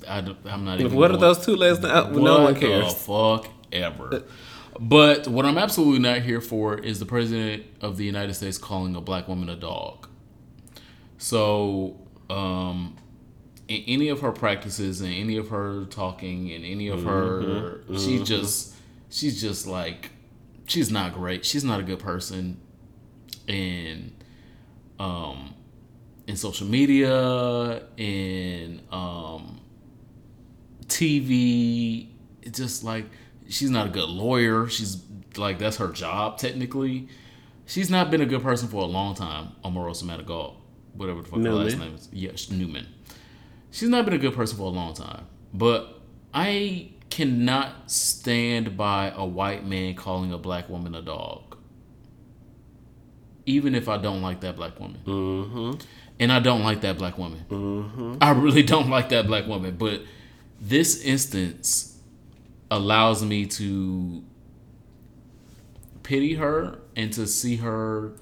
Speaker 1: I, am not even.
Speaker 2: What are those two last names? No one cares.
Speaker 1: The fuck ever. But what I'm absolutely not here for is the president of the United States calling a black woman a dog. So, um, in any of her practices and any of her talking and any of her, she just, she's just like, she's not great. She's not a good person. And, um, in social media, in um, TV. It's just like she's not a good lawyer. She's like that's her job technically. She's not been a good person for a long time. Omarosa Madigal, whatever the fuck her last name is. Yes, Newman. She's not been a good person for a long time. But I cannot stand by a white man calling a black woman a dog. Even if I don't like that black woman.
Speaker 2: Mm-hmm.
Speaker 1: And I don't like that black woman. I really don't like that black woman. But this instance allows me to pity her and to see her.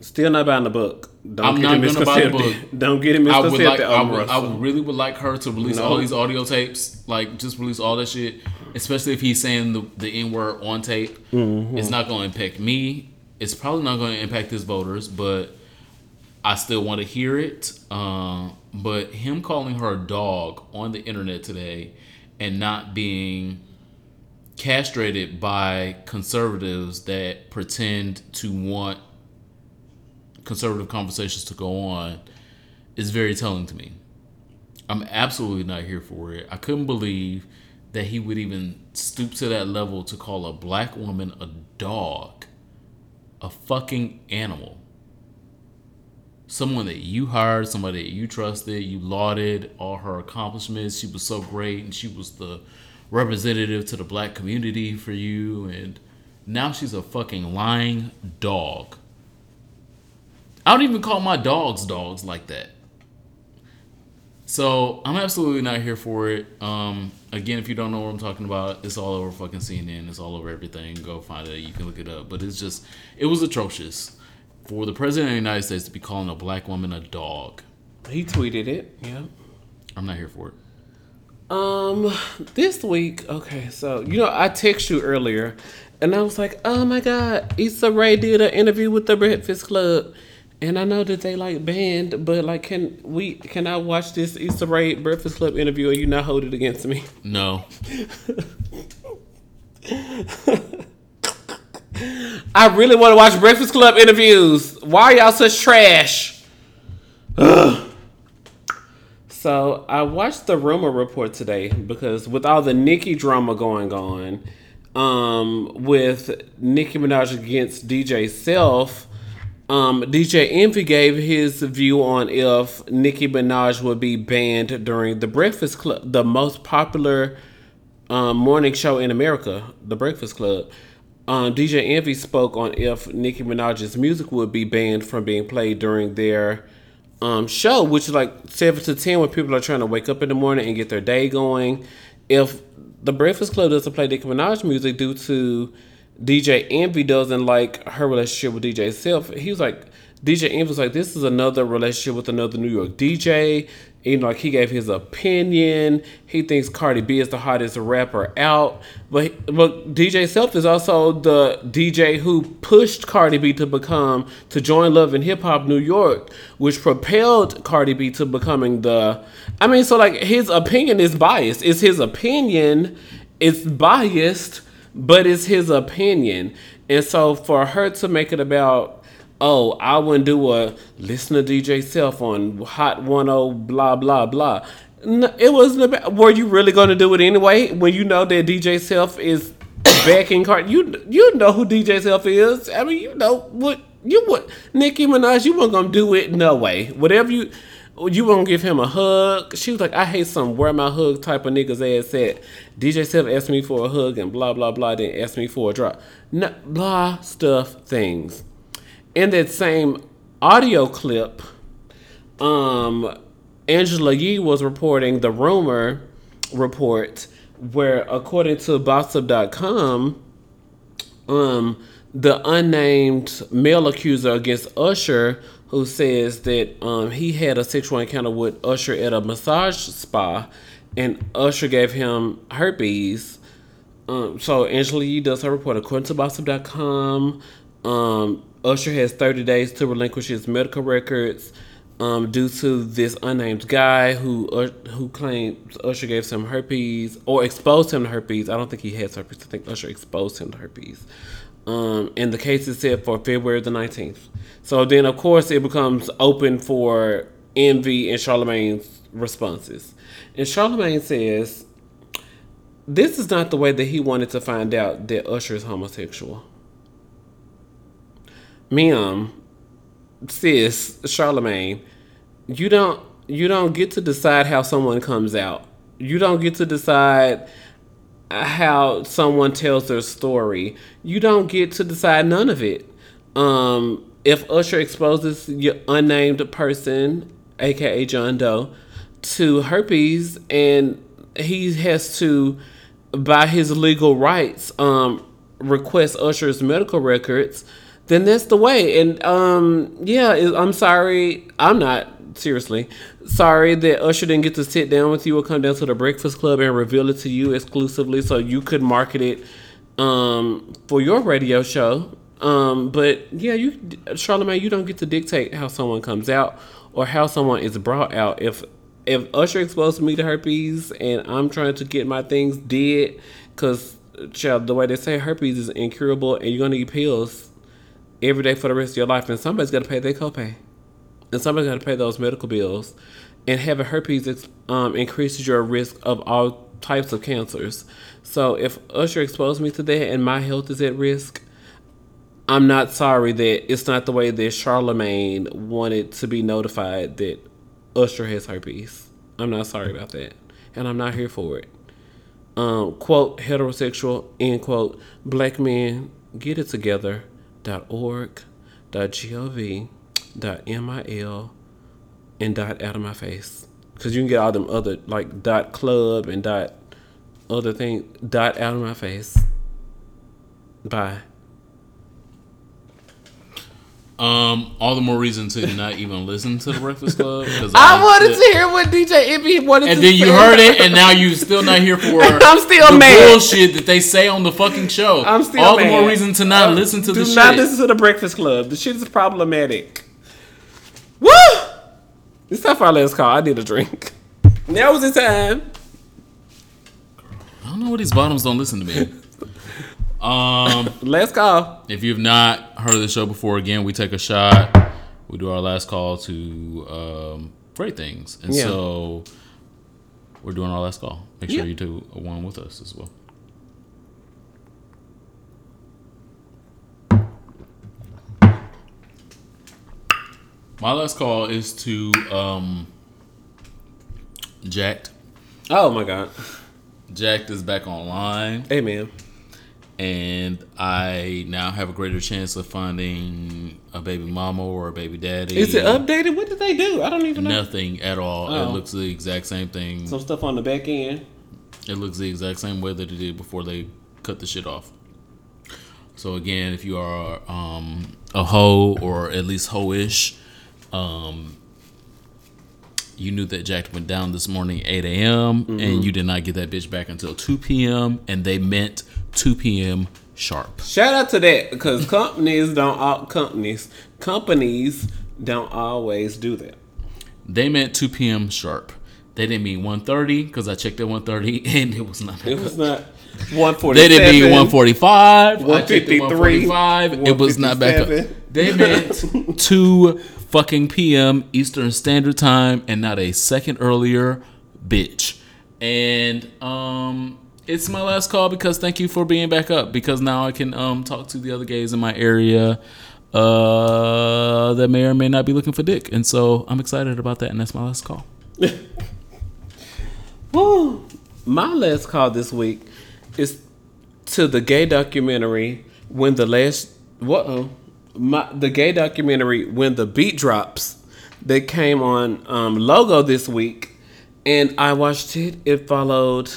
Speaker 2: Still not buying the book. Don't
Speaker 1: I'm
Speaker 2: get
Speaker 1: not
Speaker 2: it
Speaker 1: gonna buy the
Speaker 2: misconcepted. Don't get it
Speaker 1: I would like. I would, I would really would like her to release
Speaker 2: No.
Speaker 1: all these audio tapes. Like just release all that shit. Especially if he's saying the the n word on tape.
Speaker 2: Mm-hmm.
Speaker 1: It's not going to impact me. It's probably not going to impact his voters, but I still want to hear it. Um, but him calling her a dog on the internet today and not being castrated by conservatives that pretend to want conservative conversations to go on is very telling to me. I'm absolutely not here for it. I couldn't believe that he would even stoop to that level to call a black woman a dog, a fucking animal. Someone that you hired, somebody that you trusted, you lauded all her accomplishments. She was so great and she was the representative to the black community for you. And now she's a fucking lying dog. I don't even call my dogs dogs like that. So I'm absolutely not here for it. Um, again, if you don't know what I'm talking about, it's all over fucking CNN. It's all over everything. Go find it. You can look it up. But it's just, it was atrocious for the president of the United States to be calling a black woman a dog.
Speaker 2: He tweeted it. Yeah.
Speaker 1: I'm not here for it.
Speaker 2: Um, this week, okay, so you know, I texted you earlier, and I was like, "Oh my God, Issa Rae did an interview with the Breakfast Club," and I know that they like banned, but like, can we? Can I watch this Issa Rae Breakfast Club interview, and you not hold it against me?
Speaker 1: No.
Speaker 2: I really want to watch Breakfast Club interviews. Why are y'all such trash? Ugh. So I watched the rumor report today because with all the Nicki drama going on, um, with Nicki Minaj against DJ Self, um, DJ Envy gave his view on if Nicki Minaj would be banned during the Breakfast Club, the most popular um, morning show in America, The Breakfast Club. Um, DJ Envy spoke on if Nicki Minaj's music would be banned from being played during their um, show, which is like 7 to 10 when people are trying to wake up in the morning and get their day going. If The Breakfast Club doesn't play Nicki Minaj music due to DJ Envy doesn't like her relationship with DJ Self, he was like, DJ Envy was like, this is another relationship with another New York DJ. You know, like he gave his opinion. He thinks Cardi B is the hottest rapper out. But but DJ Self is also the DJ who pushed Cardi B to become to join Love and Hip Hop New York, which propelled Cardi B to becoming the I mean, so like his opinion is biased. It's his opinion, it's biased but it's his opinion. And so for her to make it about, oh, I wouldn't do a listen to DJ Self on Hot 10 blah blah blah. No, it wasn't about. Were you really going to do it anyway? When you know that DJ Self is backing you you know who DJ Self is. I mean, you know what you would Nicki Minaj. You weren't gonna do it no way. Whatever you you won't give him a hug. She was like, I hate some where my hug type of niggas ass said. DJ Self asked me for a hug and blah blah blah. Then asked me for a drop. No, blah stuff things. In that same audio clip, um, Angela Yee was reporting the rumor report where, according to Bossip.com, um, the unnamed male accuser against Usher, who says that um, he had a sexual encounter with Usher at a massage spa, and Usher gave him herpes. Um, so Angela Yee does her report according to Bossip.com. Um, Usher has 30 days to relinquish his medical records um, due to this unnamed guy who uh, who claims Usher gave him herpes or exposed him to herpes. I don't think he has herpes. I think Usher exposed him to herpes. Um, and the case is set for February the 19th. So then, of course, it becomes open for Envy and Charlamagne's responses. And Charlamagne says, This is not the way that he wanted to find out that Usher is homosexual. Ma'am, sis, Charlamagne, you don't you don't get to decide how someone comes out. You don't get to decide how someone tells their story. You don't get to decide none of it. Um, if Usher exposes your unnamed person, aka John Doe, to herpes, and he has to, by his legal rights, um, request Usher's medical records, then that's the way. And um, yeah, I'm sorry, I'm not seriously sorry that Usher didn't get to sit down with you or come down to the Breakfast Club and reveal it to you exclusively, so you could market it um, for your radio show. Um, but yeah, you, Charlamagne, you don't get to dictate how someone comes out or how someone is brought out. If if Usher exposed me to herpes and I'm trying to get my things dead, because child, the way they say herpes is incurable and you're gonna need pills every day for the rest of your life, and somebody's got to pay their copay, and somebody's got to pay those medical bills. And having herpes um, increases your risk of all types of cancers. So if Usher exposed me to that and my health is at risk, I'm not sorry that it's not the way that Charlamagne wanted to be notified that Usher has herpes. I'm not sorry about that, and I'm not here for it. Um, quote heterosexual end quote black men get it together org, gov, mil, and dot out of my face. Cause you can get all them other like dot club and dot other thing dot out of my face. Bye.
Speaker 1: Um, all the more reason to not even listen to the Breakfast Club.
Speaker 2: Because I, I wanted to, to hear what DJ Envy wanted. To hear.
Speaker 1: And
Speaker 2: to
Speaker 1: then you heard it, and now you're still not here for.
Speaker 2: I'm still
Speaker 1: the
Speaker 2: mad.
Speaker 1: Bullshit that they say on the fucking show.
Speaker 2: I'm still
Speaker 1: all
Speaker 2: mad.
Speaker 1: the more reason to not uh, listen to the shit.
Speaker 2: Do not listen to the Breakfast Club. The shit is problematic. Woo! It's time for our last call. I need a drink. Now was the time.
Speaker 1: I don't know what these bottoms don't listen to me. Um,
Speaker 2: last call.
Speaker 1: If you've not heard of the show before, again, we take a shot. We do our last call to um, great things, and yeah. so we're doing our last call. Make sure yeah. you do one with us as well. My last call is to um, Jack'd.
Speaker 2: Oh my god.
Speaker 1: Jack'd is back online.
Speaker 2: Hey man
Speaker 1: and I now have a greater chance of finding a baby mama or a baby daddy.
Speaker 2: Is it updated? What did they do? I don't even
Speaker 1: know. Nothing at all. Oh. It looks the exact same thing.
Speaker 2: Some stuff on the back end.
Speaker 1: It looks the exact same way that it did before they cut the shit off. So again, if you are um, a hoe or at least hoe-ish, um, you knew that Jack went down this morning 8 a.m. Mm-hmm. and you did not get that bitch back until 2 p.m. and they meant 2 p.m. sharp.
Speaker 2: Shout out to that because companies don't all companies companies don't always do that.
Speaker 1: They meant 2 p.m. sharp. They didn't mean 1:30 because I checked at 1:30 and it was not.
Speaker 2: It was not. 147.
Speaker 1: They didn't mean 145. I checked the
Speaker 2: 153,
Speaker 1: 145. It was not back up. They meant 2 fucking p.m. Eastern Standard Time and not a second earlier, bitch. And um it's my last call because thank you for being back up because now I can um talk to the other gays in my area uh that may or may not be looking for dick. And so I'm excited about that and that's my last call.
Speaker 2: Woo. My last call this week is to the gay documentary when the last what my the gay documentary when the beat drops that came on um, logo this week and I watched it. It followed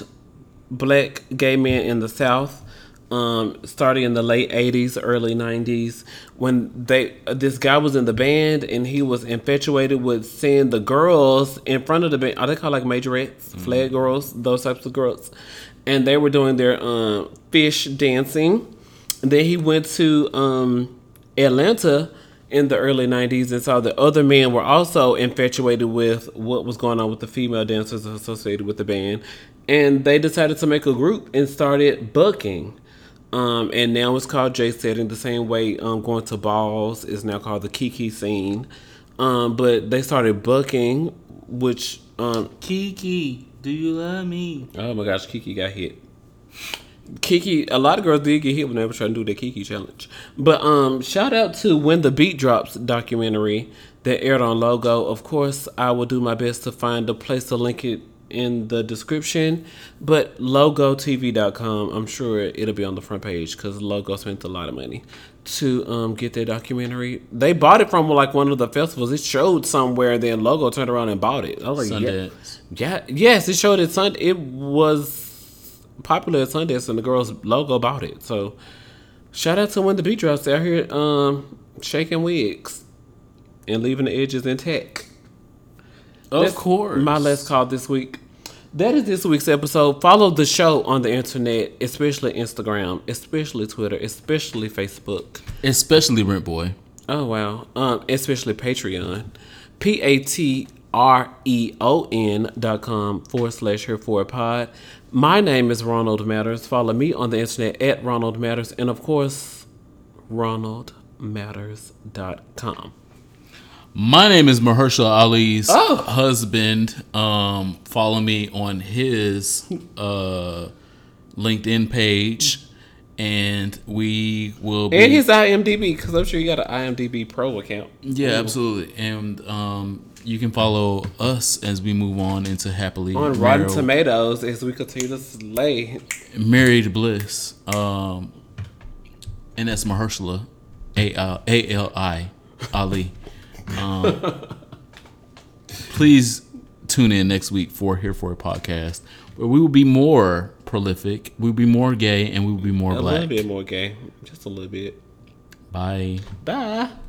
Speaker 2: black gay men in the South, um, starting in the late '80s, early '90s, when they this guy was in the band and he was infatuated with seeing the girls in front of the band. Are they called like majorettes, flag girls, those types of girls? And they were doing their um, fish dancing. And then he went to um, Atlanta in the early 90s and saw that other men were also infatuated with what was going on with the female dancers associated with the band and they decided to make a group and started booking um, and now it's called J Setting the same way um, going to balls is now called the Kiki scene um, but they started booking which um,
Speaker 1: Kiki, do you love me?
Speaker 2: oh my gosh Kiki got hit Kiki, a lot of girls did get hit when they were trying to do the Kiki challenge. But um, shout out to When the Beat Drops documentary that aired on Logo. Of course, I will do my best to find a place to link it in the description. But logotv.com, I'm sure it'll be on the front page because Logo spent a lot of money to um, get their documentary. They bought it from like one of the festivals. It showed somewhere, then Logo turned around and bought it. I was like, yeah, yeah, yes, it showed it. Sun. It was popular at Sundance, and the girls' logo bought it. So, shout out to when the beat drops out here, um, shaking wigs and leaving the edges intact.
Speaker 1: Of
Speaker 2: That's
Speaker 1: course.
Speaker 2: my last call this week. That is this week's episode. Follow the show on the internet, especially Instagram, especially Twitter, especially Facebook.
Speaker 1: Especially Rent Boy.
Speaker 2: Oh wow. Um, especially Patreon. P A T R E O N dot com forward slash here for a pod. My name is Ronald Matters. Follow me on the internet at Ronald Matters and of course ronaldmatters.com.
Speaker 1: My name is Mahershala Ali's
Speaker 2: Oh.
Speaker 1: husband. Um, follow me on his uh, LinkedIn page, and we will be.
Speaker 2: And his IMDb, because I'm sure you got an IMDb Pro account.
Speaker 1: yeah, absolutely. And um, you can follow us as we move on into happily
Speaker 2: On Rotten
Speaker 1: Married-
Speaker 2: Tomatoes as we continue to slay.
Speaker 1: married bliss. Um, and that's Mahershala, A L I Ali. Um, please tune in next week for Here for a podcast where we will be more prolific, we'll be more gay, and we will be more
Speaker 2: A
Speaker 1: black.
Speaker 2: A little bit more gay. Just a little bit.
Speaker 1: Bye.
Speaker 2: Bye.